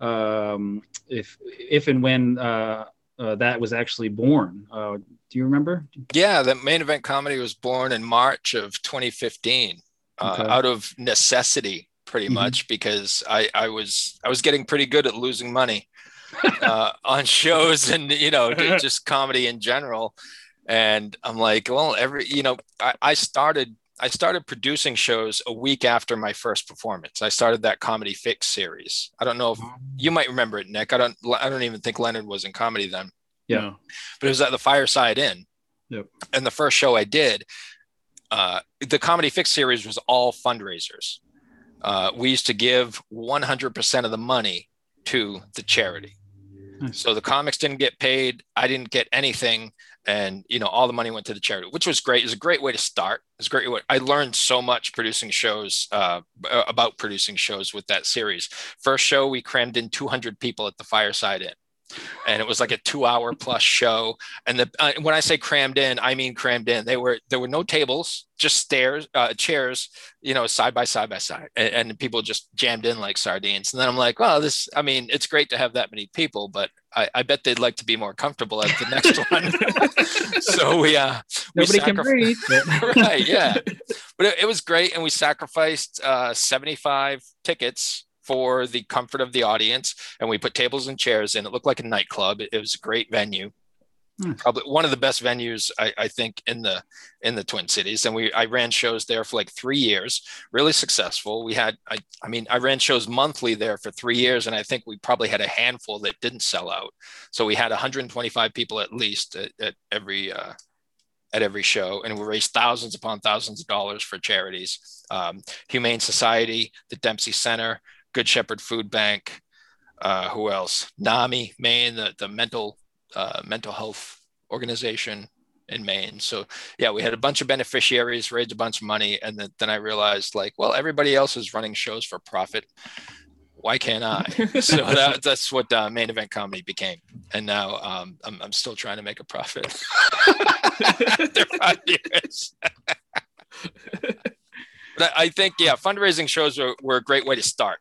um, if if and when uh, uh, that was actually born. Uh, do you remember? Yeah, the main event comedy was born in March of 2015, uh, Okay. out of necessity, pretty Mhm. much, because I, I was I was getting pretty good at losing money uh, on shows and you know just comedy in general, and I'm like, well, every you know, I, I started I started producing shows a week after my first performance. I started that comedy fix series. I don't know if you might remember it, Nick. I don't I don't even think Leonard was in comedy then Yeah. but it was at the Fireside Inn. Yep. And the first show I did, uh, the Comedy Fix series was all fundraisers. Uh, we used to give 100% of the money to the charity. Nice. So the comics didn't get paid. I didn't get anything. And, you know, all the money went to the charity, which was great. It was a great way to start. It's great way. I learned so much producing shows uh, about producing shows with that series. First show, we crammed in 200 people at the Fireside Inn and it was like a two hour plus show. And the uh, when i say crammed in i mean crammed in. They were there were no tables just stairs uh, chairs you know side by side by side. And, and people just jammed in like sardines. And then i'm like well this i mean it's great to have that many people but i, I bet they'd like to be more comfortable at the next one. So we uh we Nobody can breathe. right yeah. But it, it was great and we sacrificed uh 75 tickets for the comfort of the audience and we put tables and chairs in. It looked like a nightclub. It, was a great venue. Hmm. probably one of the best venues I, I think in the in the twin cities. And we i ran shows there for like three years. Really successful. We had i, I mean i ran shows monthly there for three years and i think we probably had a handful that didn't sell out. So we had 125 people at least at, at every uh, at every show, and we raised thousands upon thousands of dollars for charities. Um, Humane Society, the Dempsey Center, Good Shepherd Food Bank. Uh, who else? NAMI, Maine, the, the mental uh, mental health organization in Maine. So yeah, we had a bunch of beneficiaries, raised a bunch of money, and then, then I realized like, well, everybody else is running shows for profit. Why can't I? so that, that's what uh, main event comedy became, and now um, I'm, I'm still trying to make a profit. After five years. but I think yeah, fundraising shows were, were a great way to start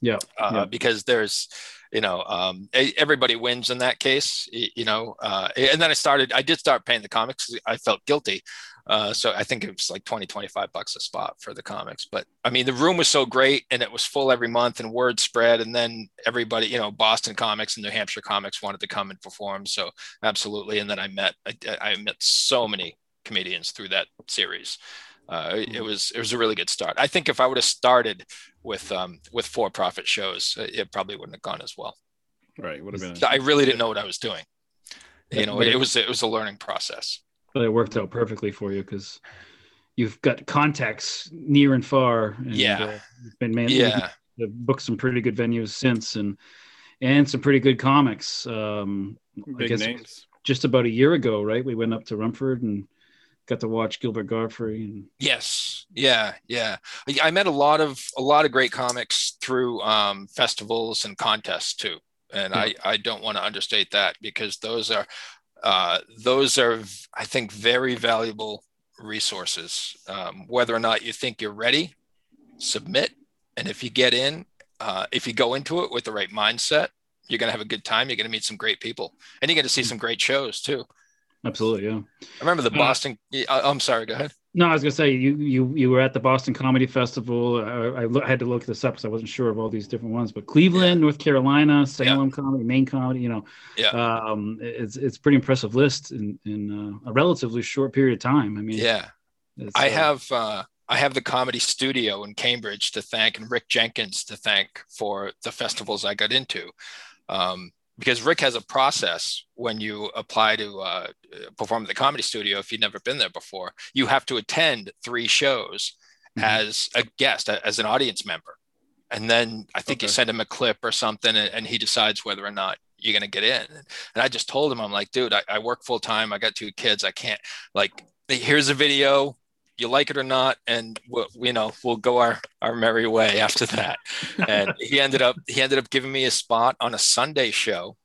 yeah. uh, yeah. because there's you know um, everybody wins in that case you know uh, and then i started i did start paying the comics i felt guilty uh, so i think it was like 20 25 bucks a spot for the comics but i mean the room was so great and it was full every month and word spread and then everybody you know boston comics and new hampshire comics wanted to come and perform so absolutely and then i met i, I met so many comedians through that series uh, it, it was it was a really good start. I think if I would have started with um, with for profit shows, uh, it probably wouldn't have gone as well. Right. Would have been. I really didn't know what I was doing. You know, it was it was a learning process. but it worked out perfectly for you because you've got contacts near and far. And, Yeah. uh, you've been man- Yeah, you've booked some pretty good venues since, and and some pretty good comics. Um, I Big guess names. just about a year ago, right? We went up to Rumford and got to watch Gilbert Gottfried. And yes, yeah, yeah. I- met a lot of a lot of great comics through um, festivals and contests too, and I I don't want to understate that because those are uh, those are I think very valuable resources. Um, whether or not you think you're ready, submit, and if you get in, uh, if you go into it with the right mindset, you're gonna have a good time. You're gonna meet some great people, and you're gonna see some great shows too. Absolutely, yeah. I remember the Boston. I- I'm sorry. Go ahead. No, I was gonna say you you you were at the Boston Comedy Festival. I, I, lo- had to look this up because I wasn't sure of all these different ones. But Cleveland, North Carolina, Salem Comedy, Maine Comedy. You know, Yeah. um, it's it's a pretty impressive list in in uh, a relatively short period of time. I mean, Yeah. I uh, have uh, I have the comedy studio in Cambridge to thank and Rick Jenkins to thank for the festivals I got into. Um, because Rick has a process when you apply to uh, perform at the comedy studio. If you've never been there before, you have to attend three shows Mhm. as a guest, as an audience member, and then I think you send him a clip or something, and, and he decides whether or not you're gonna get in. And I just told him, I'm like, dude, I, I work full time. I got two kids. I can't like. Here's a video. You like it or not, and we'll, you know we'll go our our merry way after that. And he ended up he ended up giving me a spot on a Sunday show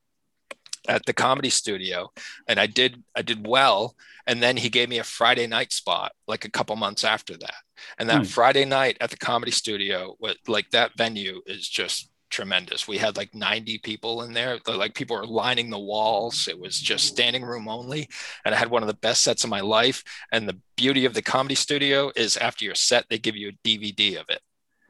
at the comedy studio, and I did I did well. And then he gave me a Friday night spot like a couple months after that. And that Hmm. Friday night at the comedy studio, what like that venue is just tremendous. We had like 90 people in there. Like people were lining the walls. It was just standing room only. And I had one of the best sets of my life. And the beauty of the comedy studio is after your set, they give you a DVD of it.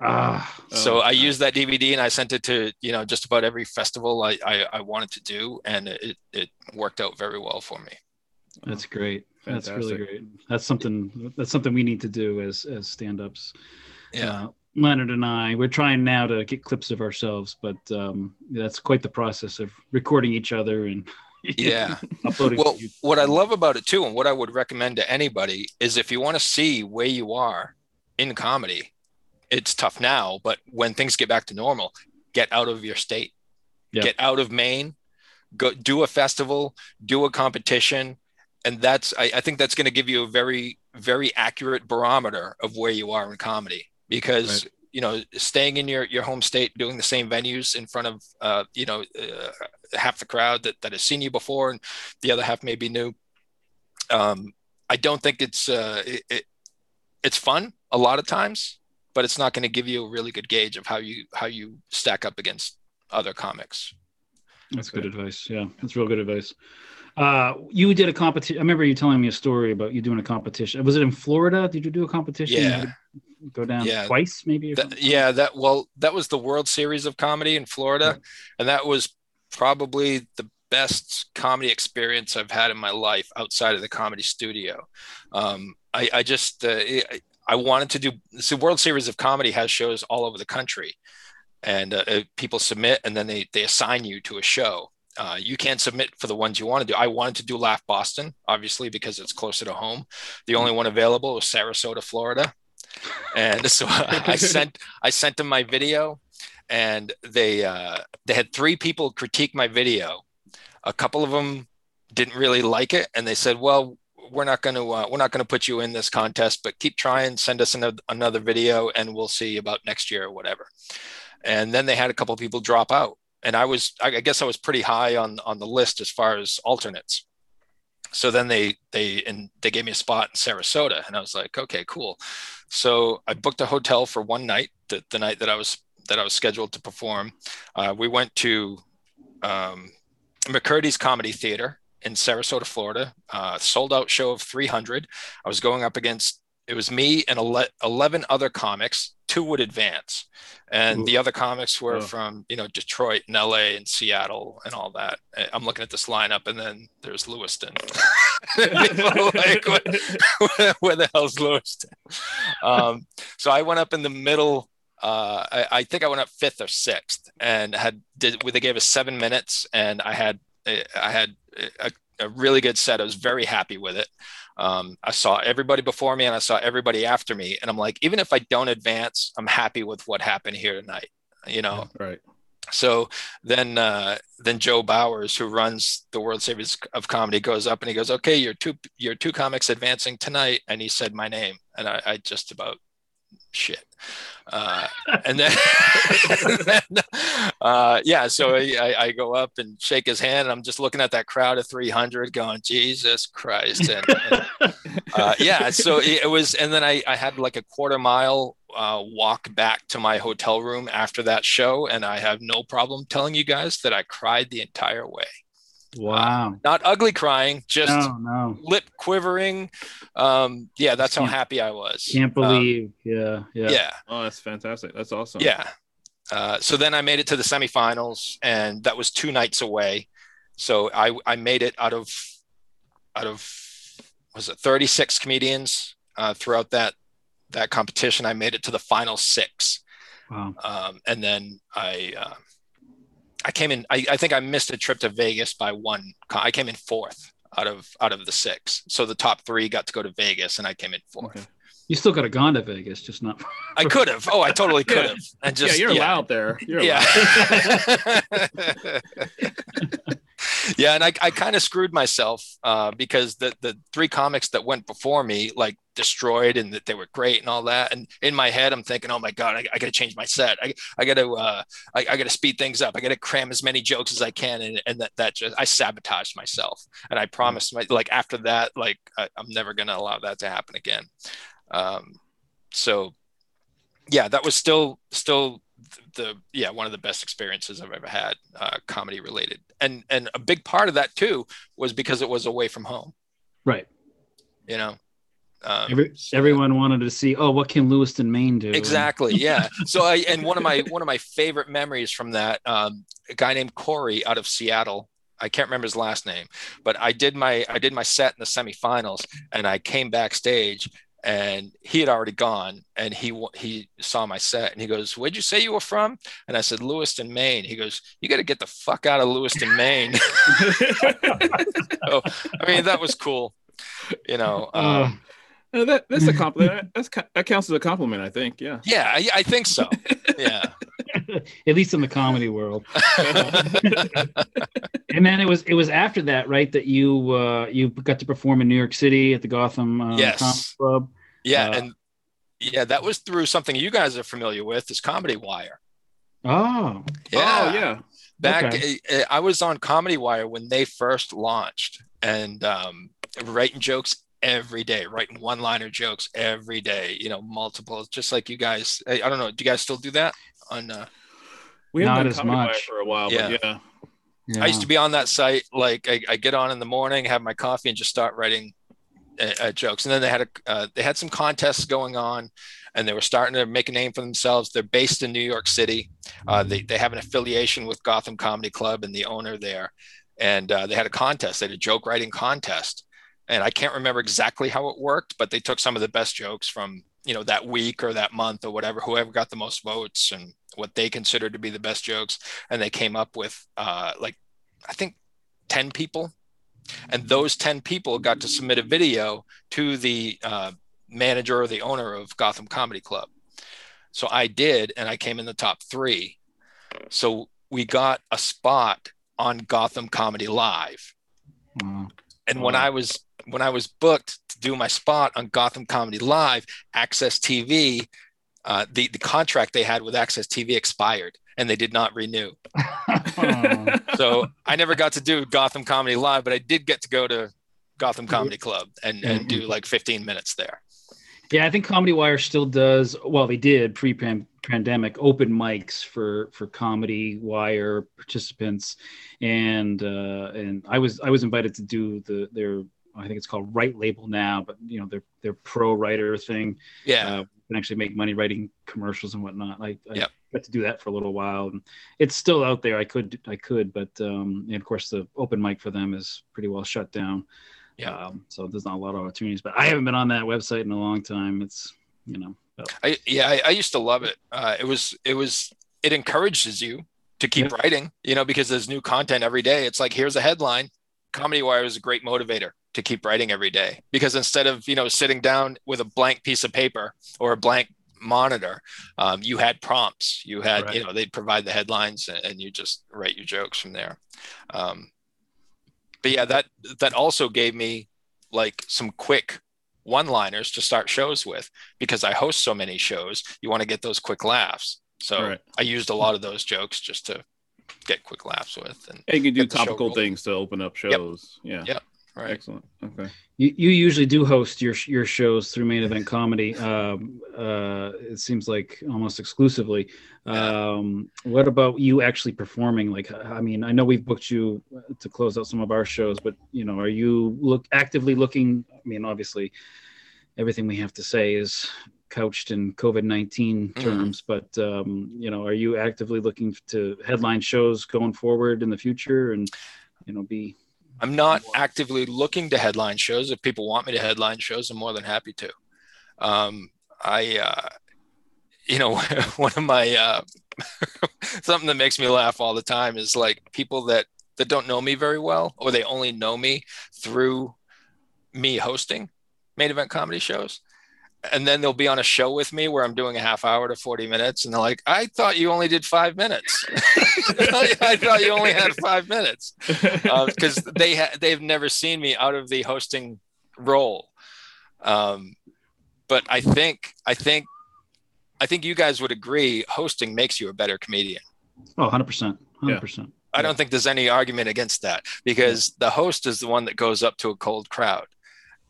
Ah, So Oh, I nice. used that DVD and I sent it to, you know, just about every festival I, I, I wanted to do. And it, it worked out very well for me. that's great. That's really great. That's something. That's something we need to do as as stand-ups. Yeah. Uh, Leonard and I, we're trying now to get clips of ourselves, but um, that's quite the process of recording each other and Yeah. uploading. well what i love about it too and what i would recommend to anybody is if you want to see where you are in comedy it's tough now but when things get back to normal get out of your state get out of maine go do a festival do a competition and that's i, I think that's going to give you a very very accurate barometer of where you are in comedy because you know staying in your your home state doing the same venues in front of uh, you know uh, half the crowd that, that has seen you before and the other half may be new um, i don't think it's uh, it, it, it's fun a lot of times but it's not going to give you a really good gauge of how you how you stack up against other comics That's good advice. Yeah, that's real good advice. Uh, you did a competition. I remember you telling me a story about you doing a competition. Was it in Florida? Did you do a competition? Yeah. Go down Yeah. twice, maybe. That- yeah that well that was the world series of comedy in florida and that was probably the best comedy experience i've had in my life outside of the comedy studio um, I, I just uh, I, I wanted to do the world series of comedy has shows all over the country and uh, uh, people submit and then they, they assign you to a show uh, you can't submit for the ones you want to do. I wanted to do Laugh Boston, obviously, because it's closer to home. The only one available was Sarasota, Florida and so I sent I sent them my video, and they uh, they had three people critique my video. A couple of them didn't really like it, and they said, "Well, we're not going to uh, we're not going to put you in this contest, but keep trying. Send us another another video, and we'll see about next year or whatever." And then they had a couple of people drop out, and I was I guess I was pretty high on on the list as far as alternates so then they they and they gave me a spot in Sarasota, and I was like, okay, cool. So I booked a hotel for one night, the, the night that I was that I was scheduled to perform. Uh, we went to um, McCurdy's Comedy Theater in Sarasota, Florida. Uh, sold out show of 300. I was going up against it was me and 11 other comics. Two would advance, and Ooh. the other comics were Oh. from you know Detroit and LA and Seattle and all that. I'm looking at this lineup, and then there's Lewiston. Like, what, where the hell's Lewiston? Um, so I went up in the middle. Uh, I, I think I went up fifth or sixth, and had did. They gave us seven minutes, and I had I had a, a really good set. I was very happy with it. Um, I saw everybody before me, and I saw everybody after me, and I'm like, even if I don't advance, I'm happy with what happened here tonight. You know, right. so then uh, then Joe Bowers, who runs the World Series of Comedy, goes up and he goes, "Okay, you're two you're two comics advancing tonight," and he said my name, and I, I just about shit. Uh, and then, and then, uh, yeah, so I, I, go up and shake his hand, and I'm just looking at that crowd of 300, going, Jesus Christ, and, and uh, yeah, so it, it was, and then I, I had like a quarter mile uh, walk back to my hotel room after that show, and I have no problem telling you guys that I cried the entire way. Wow. Not ugly crying, just No, no. lip quivering. Um, yeah, that's how happy I was. Can't Um, believe. yeah. Yeah. yeah, Oh, that's fantastic. That's awesome. yeah. Uh, so then I made it to the semifinals, and that was two nights away. So I I made it out of out of was it 36 comedians uh, throughout that that competition. I made it to the final six. Wow. um, and then I uh, I came in. I, I think I missed a trip to Vegas by one. I came in fourth out of out of the six. So the top three got to go to Vegas, and I came in fourth. Okay. You still could have gone to Vegas, just not. I could have. Oh, I totally could have. And just yeah, you're allowed there. You're yeah. allowed. yeah, and I, I kind of screwed myself uh, because the the three comics that went before me like destroyed and that they were great and all that. And in my head, I'm thinking, oh my god, I, I got to change my set. I, I got to uh, I, I got to speed things up. I got to cram as many jokes as I can, and, and that that just I sabotaged myself. And I promised my like after that, like I, I'm never gonna allow that to happen again. Um, so yeah, that was still still the yeah one of the best experiences I've ever had uh, comedy related, and and a big part of that too was because it was away from home. Right. You know, um, Every, everyone wanted to see. Oh, what can Lewiston, Maine do? exactly yeah. So I and one of my one of my favorite memories from that um, a guy named Corey out of Seattle. I can't remember his last name, but I did my I did my set in the semifinals, and I came backstage and he had already gone and he he saw my set and he goes where'd you say you were from and i said lewiston maine he goes you got to get the fuck out of lewiston maine so i mean that was cool you know um, Uh, that, that's a compliment. That's that counts as a compliment, I think. Yeah. yeah I, I think so yeah At least in the comedy world. and then it was it was after that, right? That you uh, you got to perform in New York City at the Gotham uh, Yes. Comedy Club. yeah Uh, and yeah that was through something you guys are familiar with is comedy wire Oh, yeah Oh yeah. back Okay. uh, i was on comedy wire when they first launched and um, writing jokes every day writing one liner jokes every day you know multiple just like you guys I, I don't know do you guys still do that on uh, We haven't Not done as much. for a while, Yeah. but yeah. yeah. i used to be on that site like I, I get on in the morning have my coffee and just start writing uh, uh, jokes and then they had a uh, they had some contests going on and they were starting to make a name for themselves they're based in new york city uh, they, they have an affiliation with gotham comedy club and the owner there and uh, they had a contest they had a joke writing contest and i can't remember exactly how it worked but they took some of the best jokes from you know that week or that month or whatever whoever got the most votes and what they considered to be the best jokes. And they came up with uh, like i think 10 people. And those 10 people got to submit a video to the uh, manager or the owner of gotham comedy club. So i did and i came in the top three. So we got a spot on gotham comedy live. Wow. and when I was when I was booked to do my spot on Gotham Comedy Live, AXS TV, uh, the the contract they had with AXS TV expired, and they did not renew. So I never got to do Gotham Comedy Live, but I did get to go to Gotham Comedy Club and, and do like 15 minutes there. Yeah, I think Comedy Wire still does. Well, they did pre-pandemic open mics for for Comedy Wire participants, and uh, and I was I was invited to do the their I think it's called Right Label now, but you know their their pro writer thing. Yeah. Uh, can actually make money writing commercials and whatnot. I, I Yep. got to do that for a little while, and it's still out there. I could I could, but um, and of course the open mic for them is pretty well shut down. Yeah. Um, so there's not a lot of opportunities, but I haven't been on that website in a long time. It's, you know, but- I, yeah, I, I used to love it. Uh, it was, it was, it encourages you to keep Yeah. writing, you know, because there's new content every day. It's like, here's a headline. Comedy Wire is a great motivator to keep writing every day because instead of, you know, sitting down with a blank piece of paper or a blank monitor, um, you had prompts, you had, Right. you know, they'd provide the headlines and, and you just write your jokes from there. Um, but yeah, that, that also gave me like some quick one liners to start shows with because I host so many shows. You want to get those quick laughs. So Right. I used a lot of those jokes just to get quick laughs with. And And you can do Get the show topical things to open up shows. Yeah. Yep. Right. Excellent. Okay. you, you usually do host your your shows through Main Event Comedy. Um, uh, it seems like almost exclusively. Um, what about you actually performing? Like, I mean, I know we've booked you to close out some of our shows, but you know, are you look actively looking? I mean, obviously, everything we have to say is couched in COVID 19 Mhm. terms, but um, you know, are you actively looking to headline shows going forward in the future and you know be I'm not actively looking to headline shows. If people want me to headline shows, I'm more than happy to. Um, I, uh, you know, one of my uh, something that makes me laugh all the time is like people that that don't know me very well, or they only know me through me hosting main event comedy shows. And then they'll be on a show with me where I'm doing a half hour to 40 minutes. And they're like, I thought you only did five minutes. I thought you only had five minutes. Because uh, they ha- they've never seen me out of the hosting role. Um, but I think I think I think you guys would agree hosting makes you a better comedian. Oh, 100%. 100%. Yeah. I don't think there's any argument against that because yeah. the host is the one that goes up to a cold crowd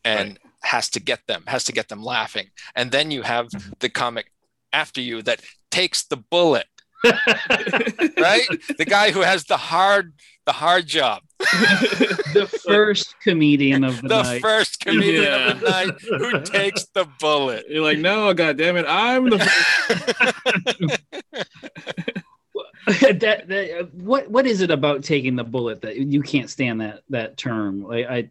and right. Has to get them, has to get them laughing. And then you have the comic after you that takes the bullet. right? The guy who has the hard the hard job. the first comedian of the, night. the first comedian yeah. of the night who takes the bullet. You're like, no, god damn it, I'm the that, that what what is it about taking the bullet that you can't stand that that term? Like I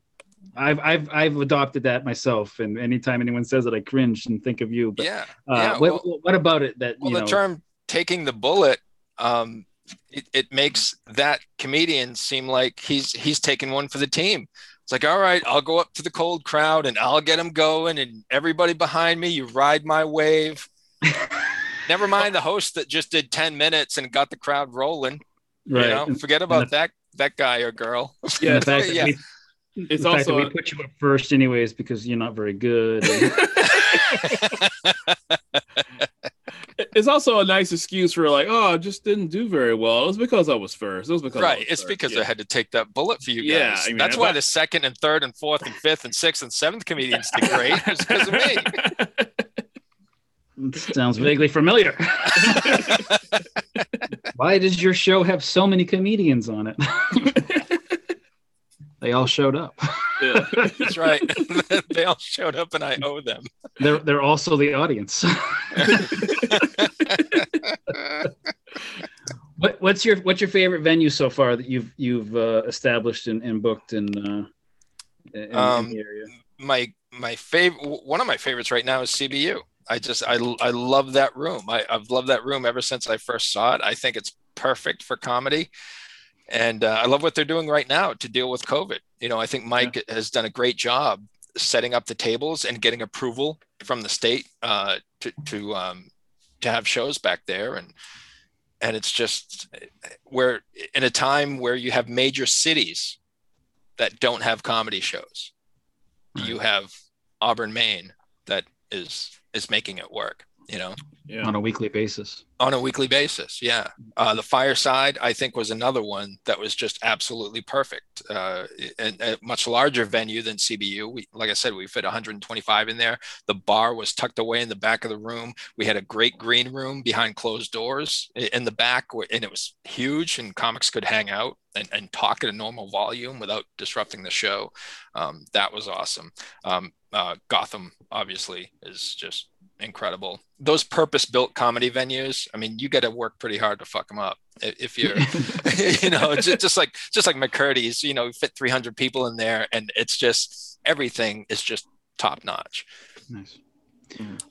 I've I've I've adopted that myself, and anytime anyone says it, I cringe and think of you. But yeah, uh, yeah. What, well, what about it that well, you the term taking the bullet, um, it, it makes that comedian seem like he's he's taking one for the team. It's like, all right, I'll go up to the cold crowd and I'll get them going, and everybody behind me, you ride my wave. Never mind the host that just did 10 minutes and got the crowd rolling. Right. You know, forget about that that guy or girl. Yeah, yeah. We, it's also we put you up first anyways because you're not very good. it's also a nice excuse for like, oh, I just didn't do very well. It was because I was first. It was because right. it's first. because yeah. I had to take that bullet for you guys. Yeah, I mean, that's why I... the second and third and fourth and fifth and sixth and seventh comedians did great. It's because of me. Sounds vaguely familiar. Why does your show have so many comedians on it? They all showed up. Yeah, that's right. they all showed up, and I owe them. They're they're also the audience. what, what's your what's your favorite venue so far that you've you've uh, established and, and booked in, uh, in, um, in the area? My my favorite one of my favorites right now is CBU. I just I I love that room. I, I've loved that room ever since I first saw it. I think it's perfect for comedy, and uh, I love what they're doing right now to deal with COVID. You know, I think Mike yeah. has done a great job setting up the tables and getting approval from the state uh, to to um, to have shows back there, and and it's just where in a time where you have major cities that don't have comedy shows, right. you have Auburn, Maine, that is is making it work you know? Yeah. on a weekly basis. On a weekly basis yeah. Uh, the fireside i think was another one that was just absolutely perfect. Uh, and a much larger venue than cbu we, like i said we fit 125 in there. The bar was tucked away in the back of the room. We had a great green room behind closed doors in the back and it was huge and comics could hang out and, and talk at a normal volume without disrupting the show. Um, that was awesome. Um, uh, gotham obviously is just incredible. Those purpose-built comedy venues, I mean, you got to work pretty hard to fuck them up. If you're, you know, just, just like just like McCurdy's, you know, fit 300 people in there, and it's just everything is just top notch. Nice.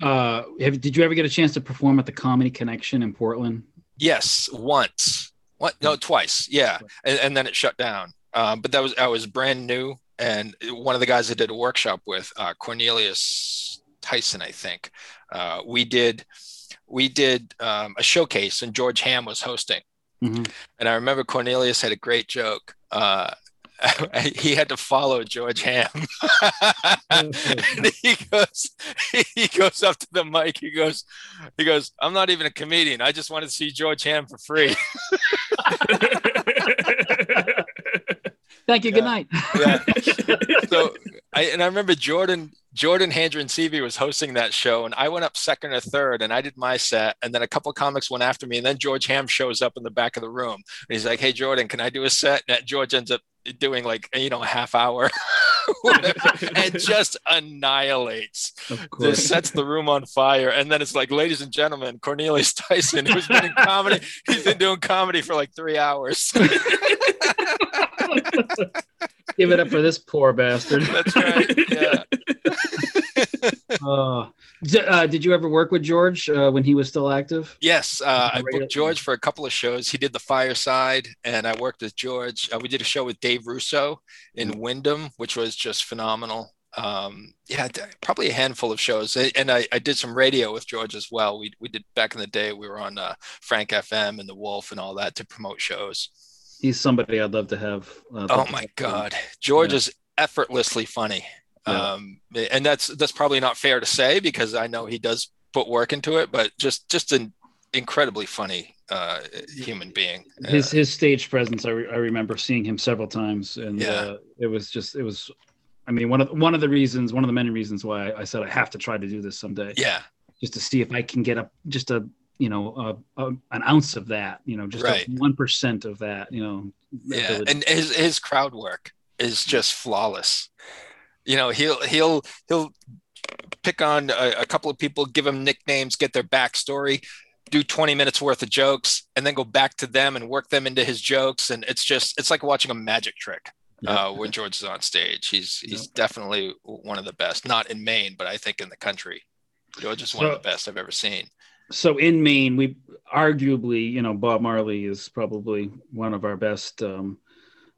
Uh, have, did you ever get a chance to perform at the Comedy Connection in Portland? Yes, once. What? No, twice. Yeah, and, and then it shut down. Um, but that was I was brand new, and one of the guys I did a workshop with, uh, Cornelius Tyson, I think. Uh, we did we did um, a showcase, and George Hamm was hosting. Mm-hmm. And I remember Cornelius had a great joke. Uh, he had to follow George Hamm. he goes, he goes up to the mic. He goes, he goes, I'm not even a comedian. I just wanted to see George Hamm for free. Thank you. Yeah. Good night. yeah. So, I, and I remember Jordan Jordan Handren-Seavey was hosting that show, and I went up second or third, and I did my set, and then a couple comics went after me, and then George Hamm shows up in the back of the room, and he's like, "Hey, Jordan, can I do a set?" And George ends up doing like you know a half hour, and just annihilates. This sets the room on fire, and then it's like, ladies and gentlemen, Cornelius Tyson, who's been in comedy, he's been doing comedy for like three hours. Give it up for this poor bastard. That's right. Yeah. D- uh, did you ever work with George uh, when he was still active? Yes, uh, I booked George for a couple of shows. He did the Fireside, and I worked with George. Uh, we did a show with Dave Russo in Windham, which was just phenomenal. Um, yeah, probably a handful of shows, and I, I did some radio with George as well. We we did back in the day. We were on uh, Frank FM and the Wolf and all that to promote shows. He's somebody I'd love to have. Uh, Oh my God, George Yeah. is effortlessly funny, Yeah. um, and that's that's probably not fair to say because I know he does put work into it, but just just an incredibly funny uh, human being. his his stage presence. I, re- I remember seeing him several times, and Yeah. uh, it was just it was. I mean, one of one of the reasons, one of the many reasons why I said I have to try to do this someday. Yeah, just to see if I can get up just a you know a, a, an ounce of that. You know, just Right. one percent of that. You know. yeah, ability. and his his crowd work is just flawless. You know, he'll he'll he'll pick on a, a couple of people, give them nicknames, get their backstory, do 20 minutes worth of jokes, and then go back to them and work them into his jokes. And it's just it's like watching a magic trick. Uh, when George is on stage, he's he's definitely one of the best. Not in Maine, but I think in the country, George is one of the best I've ever seen. So in Maine, we arguably, you know, Bob Marley is probably one of our best um,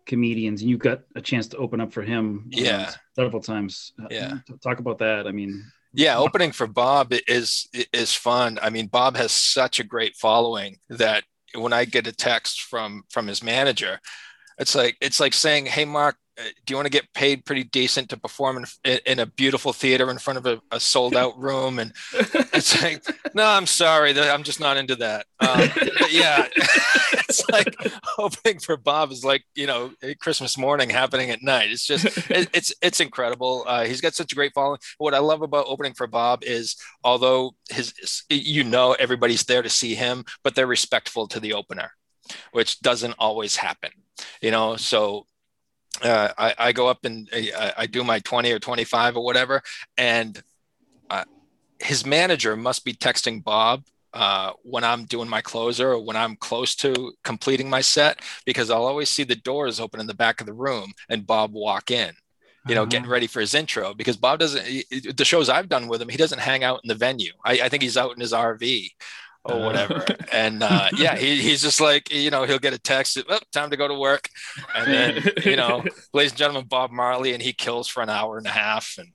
comedians. You got a chance to open up for him, uh, Yeah. several times. Uh, Yeah. talk about that. I mean, Yeah, opening for Bob is is fun. I mean, Bob has such a great following that when I get a text from from his manager, it's like it's like saying, "Hey, Mark, do you want to get paid pretty decent to perform in, in a beautiful theater in front of a, a sold out room?" And it's like, "No, I'm sorry, I'm just not into that." Um, yeah, it's like opening for Bob is like you know Christmas morning happening at night. It's just it, it's it's incredible. Uh, he's got such a great following. What I love about opening for Bob is although his you know everybody's there to see him, but they're respectful to the opener, which doesn't always happen. You know, so uh, I, I go up and I, I do my 20 or 25 or whatever, and uh, his manager must be texting Bob uh, when I'm doing my closer or when I'm close to completing my set because I'll always see the doors open in the back of the room and Bob walk in, you know, getting ready for his intro because Bob doesn't, he- the shows I've done with him, he doesn't hang out in the venue. I, I think he's out in his RV or whatever. and uh, yeah, he, he's just like, you know, he'll get a text, oh, time to go to work. And then, you know, ladies and gentlemen, Bob Marley, and he kills for an hour and a half. And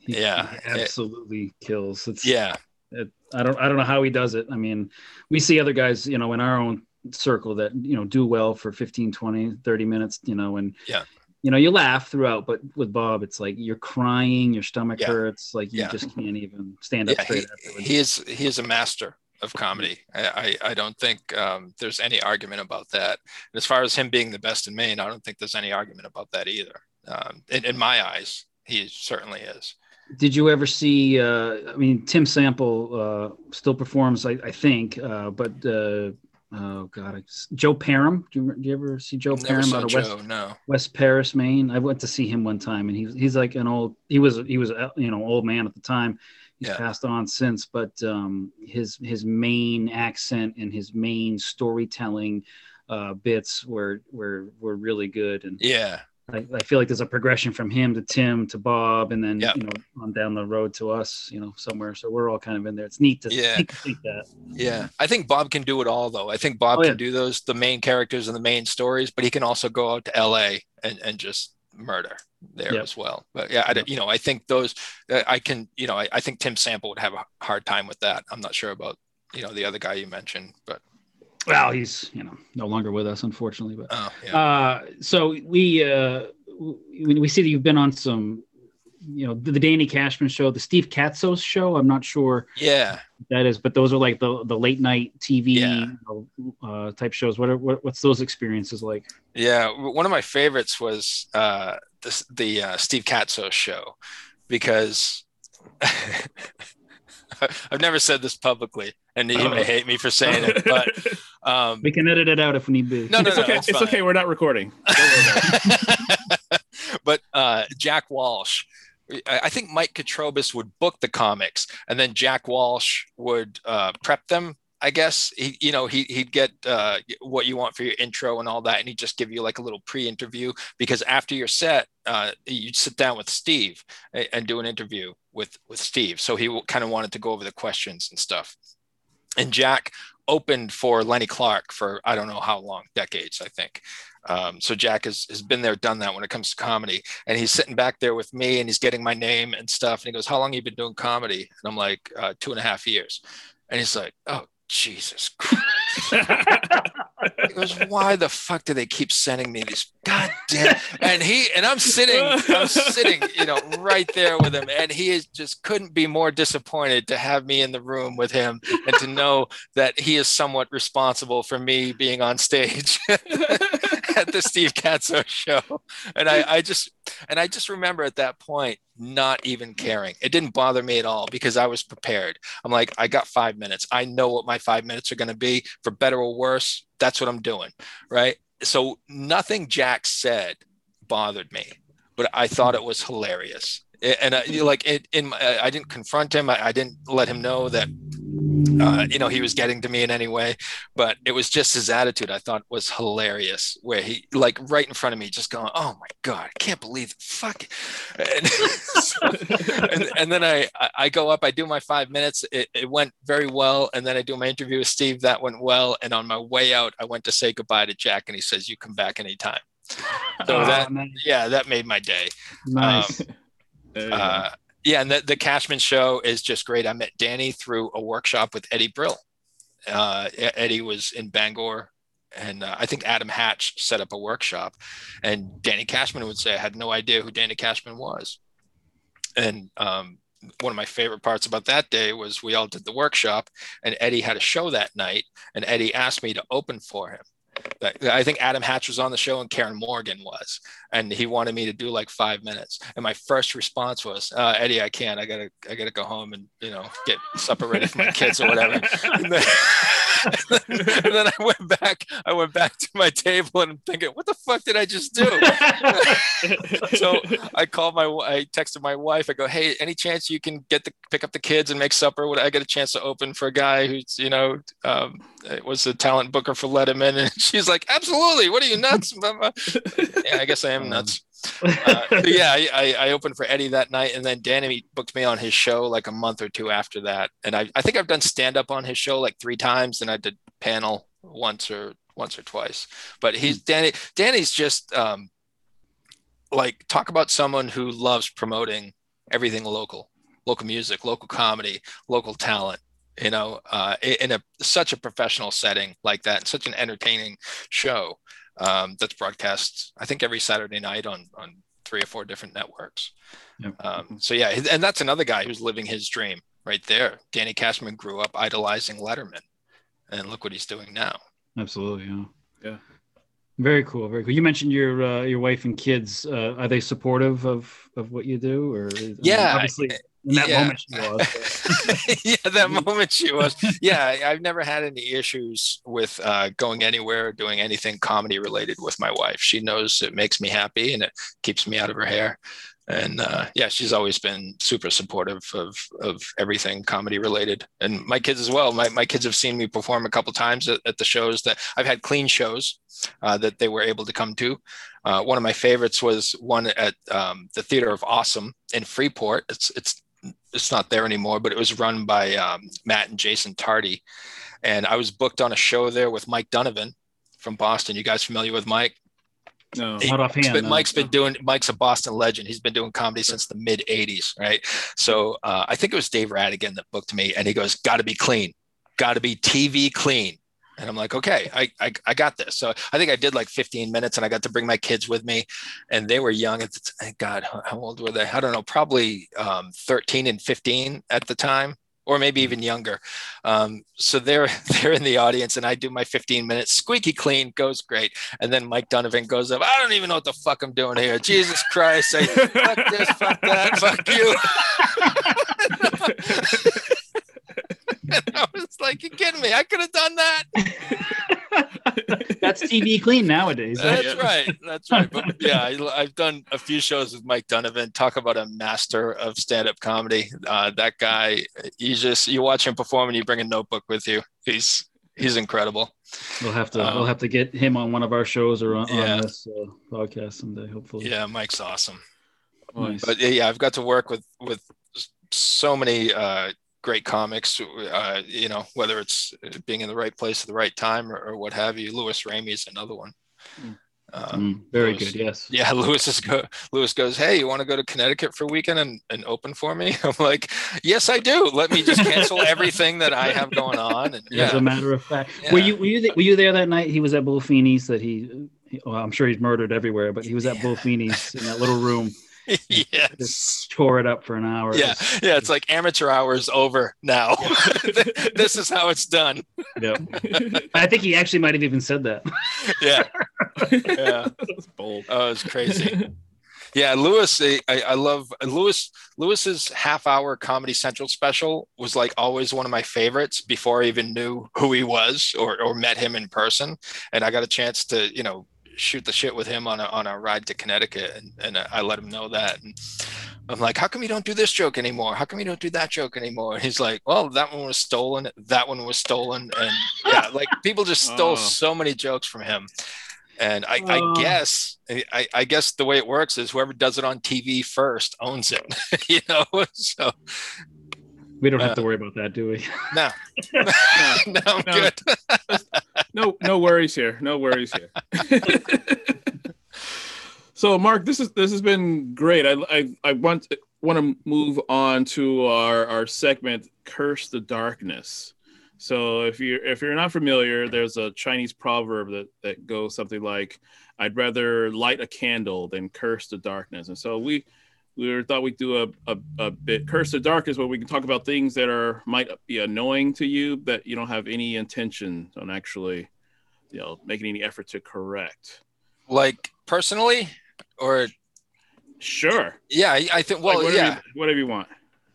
he, Yeah, he it- absolutely kills. It's, yeah, it, I don't I don't know how he does it. I mean, we see other guys, you know, in our own circle that, you know, do well for 15, 20, 30 minutes, you know, and Yeah. you know, you laugh throughout, but with Bob, it's like you're crying, your stomach Yeah. hurts, like you Yeah. just can't even stand up yeah, straight he, afterwards. he is he is a master of comedy. I, I, I don't think um, there's any argument about that. And as far as him being the best in Maine, I don't think there's any argument about that either. Um, in, in my eyes, he certainly is. Did you ever see? Uh, I mean, Tim Sample uh, still performs, I, I think, uh, but uh, oh god, I, Joe Perham. Do you, do you ever see Joe Never Perham out of Joe. West No. West Paris, Maine? I went to see him one time, and he's he's like an old. He was he was a, you know old man at the time. He's Yeah. passed on since, but um, his his Maine accent and his Maine storytelling uh, bits were were were really good, and Yeah. I, I feel like there's a progression from him to Tim to Bob, and then Yeah. you know on down the road to us, you know, somewhere. So we're all kind of in there. It's neat to, Yeah. think that. Yeah, I think Bob can do it all, though. I think Bob Oh, yeah. can do those the Maine characters and the Maine stories, but he can also go out to L.A. and, and just murder there Yep. as well. But yeah, I, don't- you know, I think those uh, I can, you know, I, I think Tim Sample would have a hard time with that. I'm not sure about you know the other guy you mentioned, but Well, he's you know no longer with us, unfortunately. But oh yeah, uh, so we uh, we, we see that you've been on some, you know, the, the Danny Cashman show, the Steve Katsos show. I'm not sure yeah. that is, but those are like the the late night TV Yeah. you know, uh, type shows. What, are, what what's those experiences like? Yeah, one of my favorites was uh, this, the uh, Steve Katsos show because I've never said this publicly, and he may hate me for saying it, but um, We can edit it out if we need to. no, no, it's no, okay. it's It's, okay. We're not recording. but uh, Jack Walsh, I I think Mike Katrobis would book the comics, and then Jack Walsh would uh, prep them I guess he, you know, he he'd get uh, what you want for your intro and all that, and he'd just give you like a little pre-interview because after your set, uh, you'd sit down with Steve and, and do an interview with with Steve. So he kind of wanted to go over the questions and stuff. And Jack opened for Lenny Clarke for I don't know how long, decades, I think. Um, so Jack has, has been there, done that when it comes to comedy. And he's sitting back there with me and he's getting my name and stuff. And he goes, How long you been doing comedy? And I'm like, uh, two and a half years. And he's like, Oh, Jesus Christ. he goes, Why the fuck do they keep sending me these goddamn and he and I'm sitting, I'm sitting, you know, right there with him. And he is just couldn't be more disappointed to have me in the room with him and to know that he is somewhat responsible for me being on stage. at the Steve Katsos show. And I, I just and I just remember at that point not even caring. It didn't bother me at all because I was prepared. I'm like, I got five minutes. I know what my five minutes are going to be for better or worse. That's what I'm doing. Right. So nothing Jack said bothered me, but I thought it was hilarious. And I, like it, in, I didn't confront him. I, I didn't let him know that uh, you know, he was getting to me in any way, but it was just his attitude I thought was hilarious, where he like right in front of me, just going, "Oh my god, I can't believe it, fuck." And, so, and, and, then I I go up, I do my five minutes, it, it went very well, and then I do my interview with Steve, that went well, and on my way out, I went to say goodbye to Jack, and he says, "You come back anytime." So oh, that nice. yeah, that made my day. Nice. Um, uh, yeah, and the, the Cashman show is just great. I met Danny through a workshop with Eddie Brill. Uh, Eddie was in Bangor, and uh, I think Adam Hatch set up a workshop. And Danny Cashman would say, I had no idea who Danny Cashman was. And um, one of my favorite parts about that day was we all did the workshop, and Eddie had a show that night, and Eddie asked me to open for him. I think Adam Hatch was on the show and Karen Morgan was, and he wanted me to do like five minutes. And my first response was, uh, "Eddie, I can't. I gotta, I gotta go home and you know get supper ready for my kids or whatever." And then, and then, I went back. I went back to my table and I'm thinking, "What the fuck did I just do?" so I called my, I texted my wife. I go, "Hey, any chance you can get the pick up the kids and make supper? Would I get a chance to open for a guy who's you know um, was a talent booker for Letterman?" And she's like, "Absolutely. What are you nuts?" yeah, I guess I am nuts. Uh, yeah, I, I, opened for Eddie that night, and then Danny booked me on his show like a month or two after that. And I, I think I've done stand up on his show like three times, and I did panel once or once or twice. But he's hmm. Danny. Danny's just um, like talk about someone who loves promoting everything local, local music, local comedy, local talent you know, uh, in a such a professional setting like that, and such an entertaining show um, that's broadcast, I think every Saturday night on on three or four different networks. Yep. Um, so yeah, and that's another guy who's living his dream right there. Danny Cashman grew up idolizing Letterman, and look what he's doing now. Absolutely, yeah. Yeah. Very cool. Very cool. You mentioned your uh, your wife and kids. Uh, are they supportive of of what you do? Or yeah, obviously in that yeah. moment she was. yeah, that moment she was. Yeah, I've never had any issues with uh, going anywhere or doing anything comedy related with my wife. She knows it makes me happy and it keeps me out of her hair. And uh, yeah, she's always been super supportive of of everything comedy related, and my kids as well. My, my kids have seen me perform a couple times at, at the shows that I've had clean shows uh, that they were able to come to. Uh, one of my favorites was one at um, the Theater of Awesome in Freeport. It's it's it's not there anymore, but it was run by um, Matt and Jason Tardy. And I was booked on a show there with Mike Donovan from Boston. You guys familiar with Mike? No, he, not offhand. Been, no. Mike's been doing. Mike's a Boston legend. He's been doing comedy since the mid '80s, right? So uh, I think it was Dave Rattigan that booked me, and he goes, "Got to be clean, got to be TV clean." And I'm like, okay, I, I, I got this. So I think I did like 15 minutes and I got to bring my kids with me and they were young. It's, God, how old were they? I don't know, probably um, 13 and 15 at the time or maybe even younger. Um, so they're they're in the audience, and I do my 15 minutes, squeaky clean, goes great. And then Mike Donovan goes up. I don't even know what the fuck I'm doing here. Jesus Christ! I fuck this, fuck that, fuck you. and I was like, "You kidding me? I could have done that." That's TV clean nowadays. That's right. That's right. But yeah, I, have done a few shows with Mike Donovan. Talk about a master of stand-up comedy. Uh, that guy, you just you watch him perform and you bring a notebook with you. he's he's incredible. We'll have to Um, we'll have to get him on one of our shows or on, Yeah. on this uh, podcast someday. Hopefully. Yeah, Mike's awesome. Nice. But yeah, I've got to work with with so many uh, great comics. Uh, you know, whether it's being in the right place at the right time or, or what have you. Louis is another one. Um, Mm, very Lewis- good. Yes. Yeah, Lewis is go. Lewis goes, "Hey, you want to go to Connecticut for a weekend and, and open for me?" I'm like, "Yes, I do. Let me just cancel everything that I have going on." And As a matter of fact, were you were you, th- were you there that night? He was at Bullfini's. That he, he- well, I'm sure he's murdered everywhere, but he was at Bullfini's in that little room. yes. Tore it up for an hour. Yeah, yeah, it's like amateur hours over now. this is how it's done. Yeah. I think he actually might have even said that. Yeah, yeah. That's bold. Oh, it's crazy. Yeah, Lewis, I, I I love Lewis. Lewis's half-hour Comedy Central special was like always one of my favorites before I even knew who he was or or met him in person. And I got a chance to you know shoot the shit with him on a on a ride to Connecticut, and and uh, I let him know that. And I'm like, how come you don't do this joke anymore? How come you don't do that joke anymore? And he's like, well, that one was stolen. That one was stolen, and yeah, like people just stole Oh. so many jokes from him. And I, Oh. I guess I, I guess the way it works is whoever does it on TV first owns it. you know, so We don't have Uh, to worry about that, do we? no, no, I'm No. good. no no worries here no worries here so mark this is this has been great i i, I want want to move on to our our segment curse the darkness so if you're if you're not familiar there's a chinese proverb that that goes something like i'd rather light a candle than curse the darkness and so we we were- thought we'd do a, a, a bit curse the darkness where we can talk about things that are might be annoying to you that you don't have any intention on actually you know making any effort to correct Like personally, or sure yeah, I, I think. Well, Like, whatever, yeah, you, whatever you want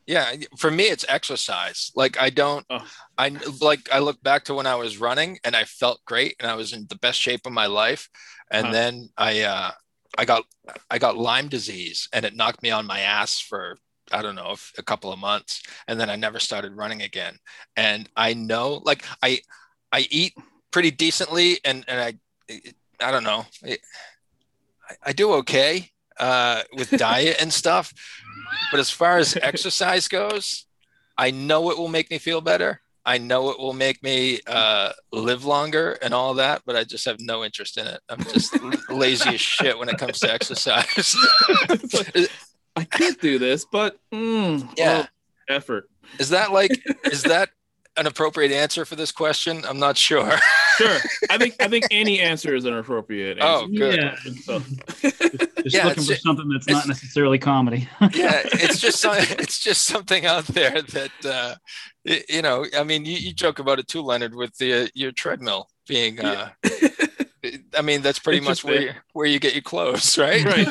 yeah. For me, it's exercise. Like I don't. Oh. I like I look back to when I was running and I felt great and I was in the best shape of my life, and Huh. then I uh, I got I got Lyme disease and it knocked me on my ass for I don't know a couple of months, and then I never started running again. And I know, like I I eat pretty decently, and and I I don't know, I, I do okay uh, with diet and stuff, but as far as exercise goes, I know it will make me feel better. I know it will make me uh, live longer and all that, but I just have no interest in it. I'm just lazy as shit when it comes to exercise. Like, i can't do this but mm, Yeah. well, effort Is that like, is that an appropriate answer for this question? I'm not sure. sure i think i think any answer is an appropriate Oh, good. Yeah. so Just Yeah, looking for ju- something that's not necessarily comedy. yeah it's just some, it's just something out there that uh you know i mean you, you joke about it too leonard with the uh, your treadmill being uh i mean that's pretty It's much where you, where you get your clothes right right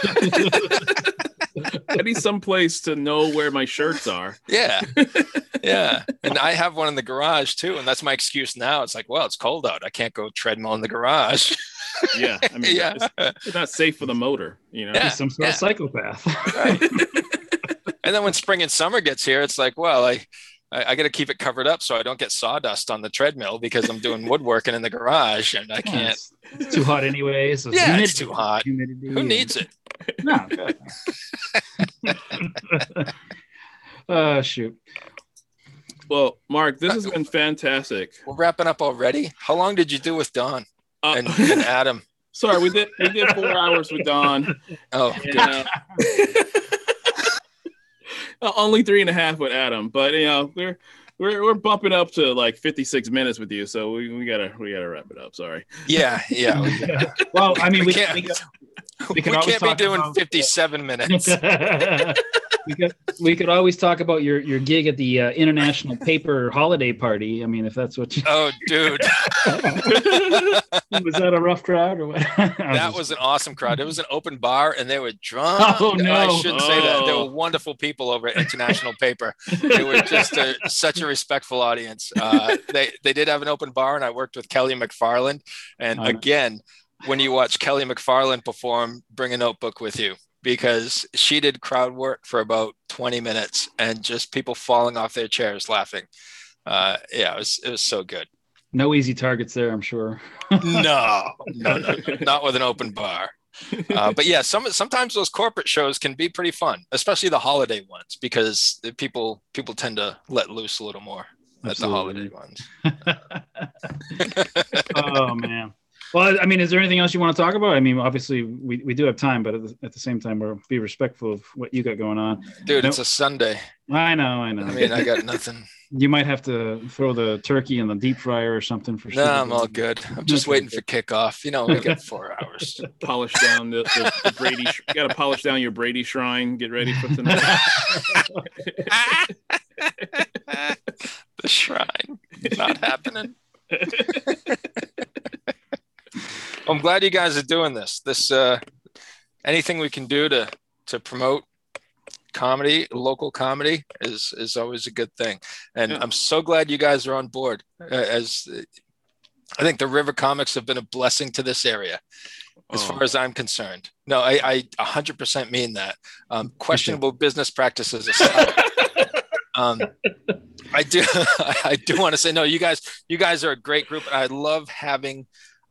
i need some place to know where my shirts are yeah yeah and i have one in the garage too and that's my excuse now it's like well it's cold out i can't go treadmill in the garage yeah i mean yeah it's, it's not safe for the motor you know Yeah. Some sort of psychopath. right. and then when spring and summer gets here, it's like, well, I, I, I got to keep it covered up so I don't get sawdust on the treadmill because I'm doing woodworking in the garage and I can't. it's, it's too hot anyway. So Yeah, it's too hot. humidity Who needs it? No. oh shoot. well mark this has been fantastic We're wrapping up already. How long did you do with Don uh, and, and Adam? sorry we did we did four hours with don Oh, you good. know. Uh, only three and a half with Adam, but you know we're we're we're bumping up to like 56 minutes with you, so we, we gotta we gotta wrap it up. Sorry. Yeah, yeah. We, Well, I mean, we we, can't, we, we, we could always can't be doing about- 57 minutes. we could we could always talk about your your gig at the uh, International Paper Holiday Party. I mean, if that's what you Oh, dude. was that a rough crowd or what? That was an awesome crowd. It was an open bar, and they were drunk. Oh, no. I shouldn't say that. There Oh. were wonderful people over at International Paper. They were just a, such a respectful audience. Uh, they they did have an open bar, and I worked with Kelly MacFarland. And Oh, nice. again, when you watch Kelly MacFarland perform, bring a notebook with you because she did crowd work for about 20 minutes, and just people falling off their chairs laughing. Uh, yeah, it was it was so good. No easy targets there, I'm sure. no, no, no, not with an open bar. Uh, but yeah, some sometimes those corporate shows can be pretty fun, especially the holiday ones, because people people tend to let loose a little more at the holiday ones. oh man. Well, I mean, is there anything else you want to talk about? I mean, obviously we, we do have time, but at the, at the same time, we'll be respectful of what you got going on. Dude, No- it's a Sunday. I know, I know. I mean, I got nothing. You might have to throw the turkey in the deep fryer or something for sure. No. I'm all good. I'm just waiting for kickoff. You know, we got four hours. Polish down the, the, the Brady. sh- got to polish down your Brady shrine. Get ready for tonight. the shrine. Not happening. I'm glad you guys are doing this. This uh anything we can do to to promote comedy, local comedy is is always a good thing. And Yeah. I'm so glad you guys are on board. Uh, as I think the River Comics have been a blessing to this area as Oh. far as I'm concerned. No, I, I 100% mean that. Um, questionable business practices aside, um, I do I do want to say no. You guys, you guys are a great group, and I love having,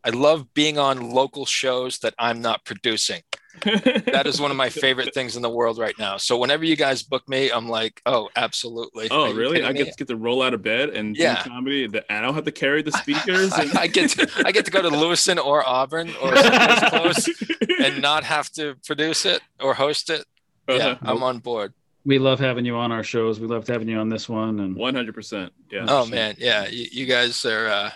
I love being on local shows that I'm not producing. That is one of my favorite things in the world right now. So whenever you guys book me, I'm like, oh, absolutely. Oh, really? kidding I me? get to get to roll out of bed and Yeah. do comedy. That I don't have to carry the speakers. And... I, I get to, I get to go to Lewiston or Auburn or someplace close and not have to produce it or host it. Yeah, Uh-huh. I'm on board. We love having you on our shows. We loved having you on this one. And One hundred percent. Yeah. Oh man, yeah, you, you guys are, uh,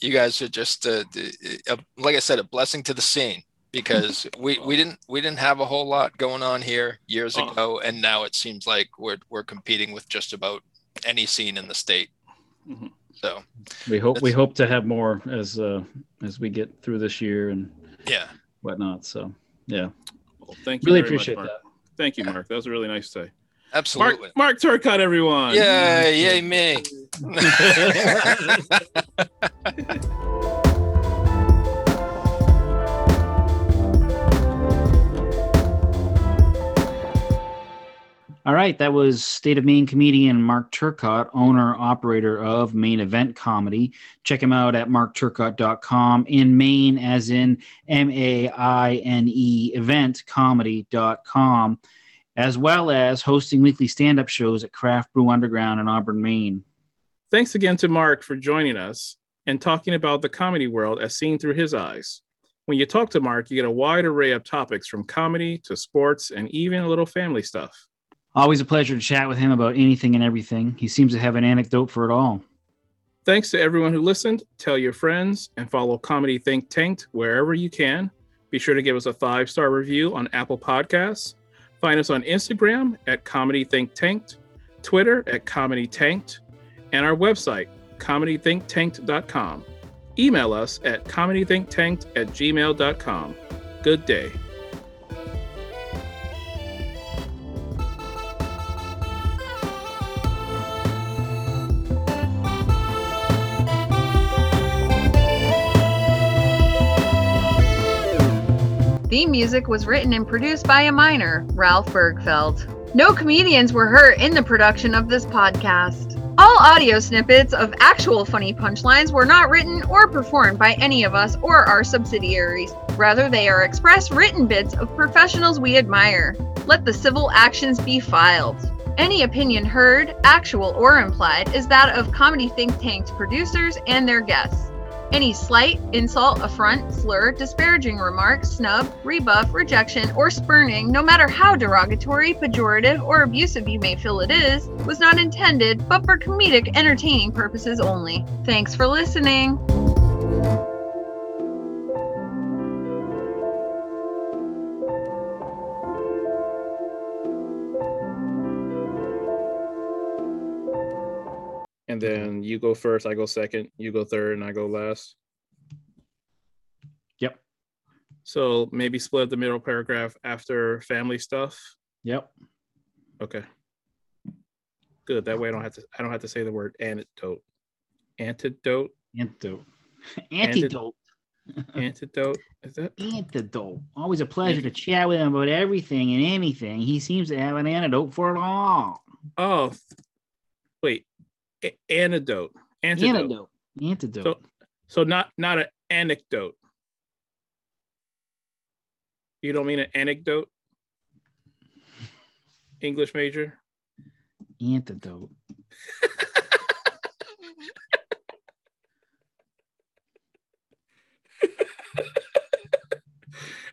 you guys are just, uh, d- uh, like I said, a blessing to the scene because we, we didn't we didn't have a whole lot going on here years Oh. ago, and now it seems like we're we're competing with just about any scene in the state. Mhm. So we hope we hope to have more as uh as we get through this year and yeah, whatnot. So yeah, Well, thank you. really very much, appreciate Mark. that. Thank you, Mark. That was a really nice say. Absolutely. Mark, Mark Turcott, everyone. Yay, yay me. All right, that was State of Maine comedian Mark Turcott, owner operator of Maine Event Comedy. Check him out at markturcott.com in Maine, as in M A I N E eventcomedy.com, as well as hosting weekly stand up shows at Craft Brew Underground in Auburn, Maine. Thanks again to Mark for joining us and talking about the comedy world as seen through his eyes. When you talk to Mark, you get a wide array of topics from comedy to sports and even a little family stuff. Always a pleasure to chat with him about anything and everything. He seems to have an anecdote for it all. Thanks to everyone who listened. Tell your friends and follow Comedy Think Tanked wherever you can. Be sure to give us a five star review on Apple Podcasts. Find us on Instagram at Comedy Think Tanked, Twitter at Comedy Tanked, and our website, comedythinktanked.com. Email us at comedythinktanked at gmail.com. Good day. Theme music was written and produced by a minor, Ralph Bergfeld. No comedians were hurt in the production of this podcast. All audio snippets of actual funny punchlines were not written or performed by any of us or our subsidiaries. Rather, they are express written bits of professionals we admire. Let the civil actions be filed. Any opinion heard, actual or implied, is that of Comedy Think Tank's producers and their guests. Any slight, insult, affront, slur, disparaging remark, snub, rebuff, rejection, or spurning, no matter how derogatory, pejorative, or abusive you may feel it is, was not intended but for comedic entertaining purposes only. Thanks for listening. Then mm-hmm. you go first, I go second, you go third, and I go last. Yep. So maybe split the middle paragraph after family stuff. Yep. Okay. Good. That way I don't have to I don't have to say the word antidote. Antidote. Antidote. Antidote. Antidote. Is that Antidote. Always a pleasure to chat with him about everything and anything. He seems to have an antidote for it all. oh wait. Antidote. Antidote. Antidote. Antidote. So, so not not an anecdote. You don't mean an anecdote? English major? Antidote.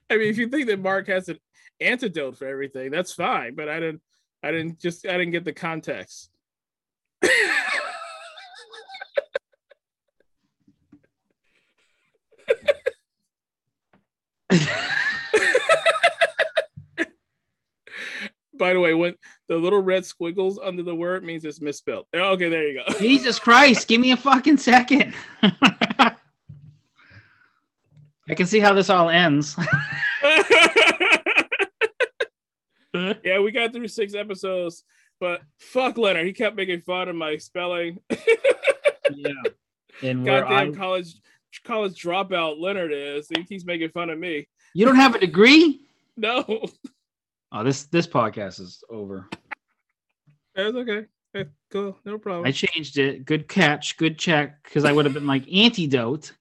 I mean, if you think that Mark has an antidote for everything, that's fine. But I didn't. I didn't just. I didn't get the context. By the way, when the little red squiggles under the word means it's misspelled. Oh, Okay, there you go. Jesus Christ, give me a fucking second. I can see how this all ends. yeah, we got through six episodes, but fuck Leonard. He kept making fun of my spelling. yeah. And Goddamn I- college college dropout Leonard is. He keeps making fun of me. you don't have a degree? No, Oh, this this podcast is over. that's okay. Eh, Cool, no problem. I changed it. Good catch, good check, because I would have been like antidote.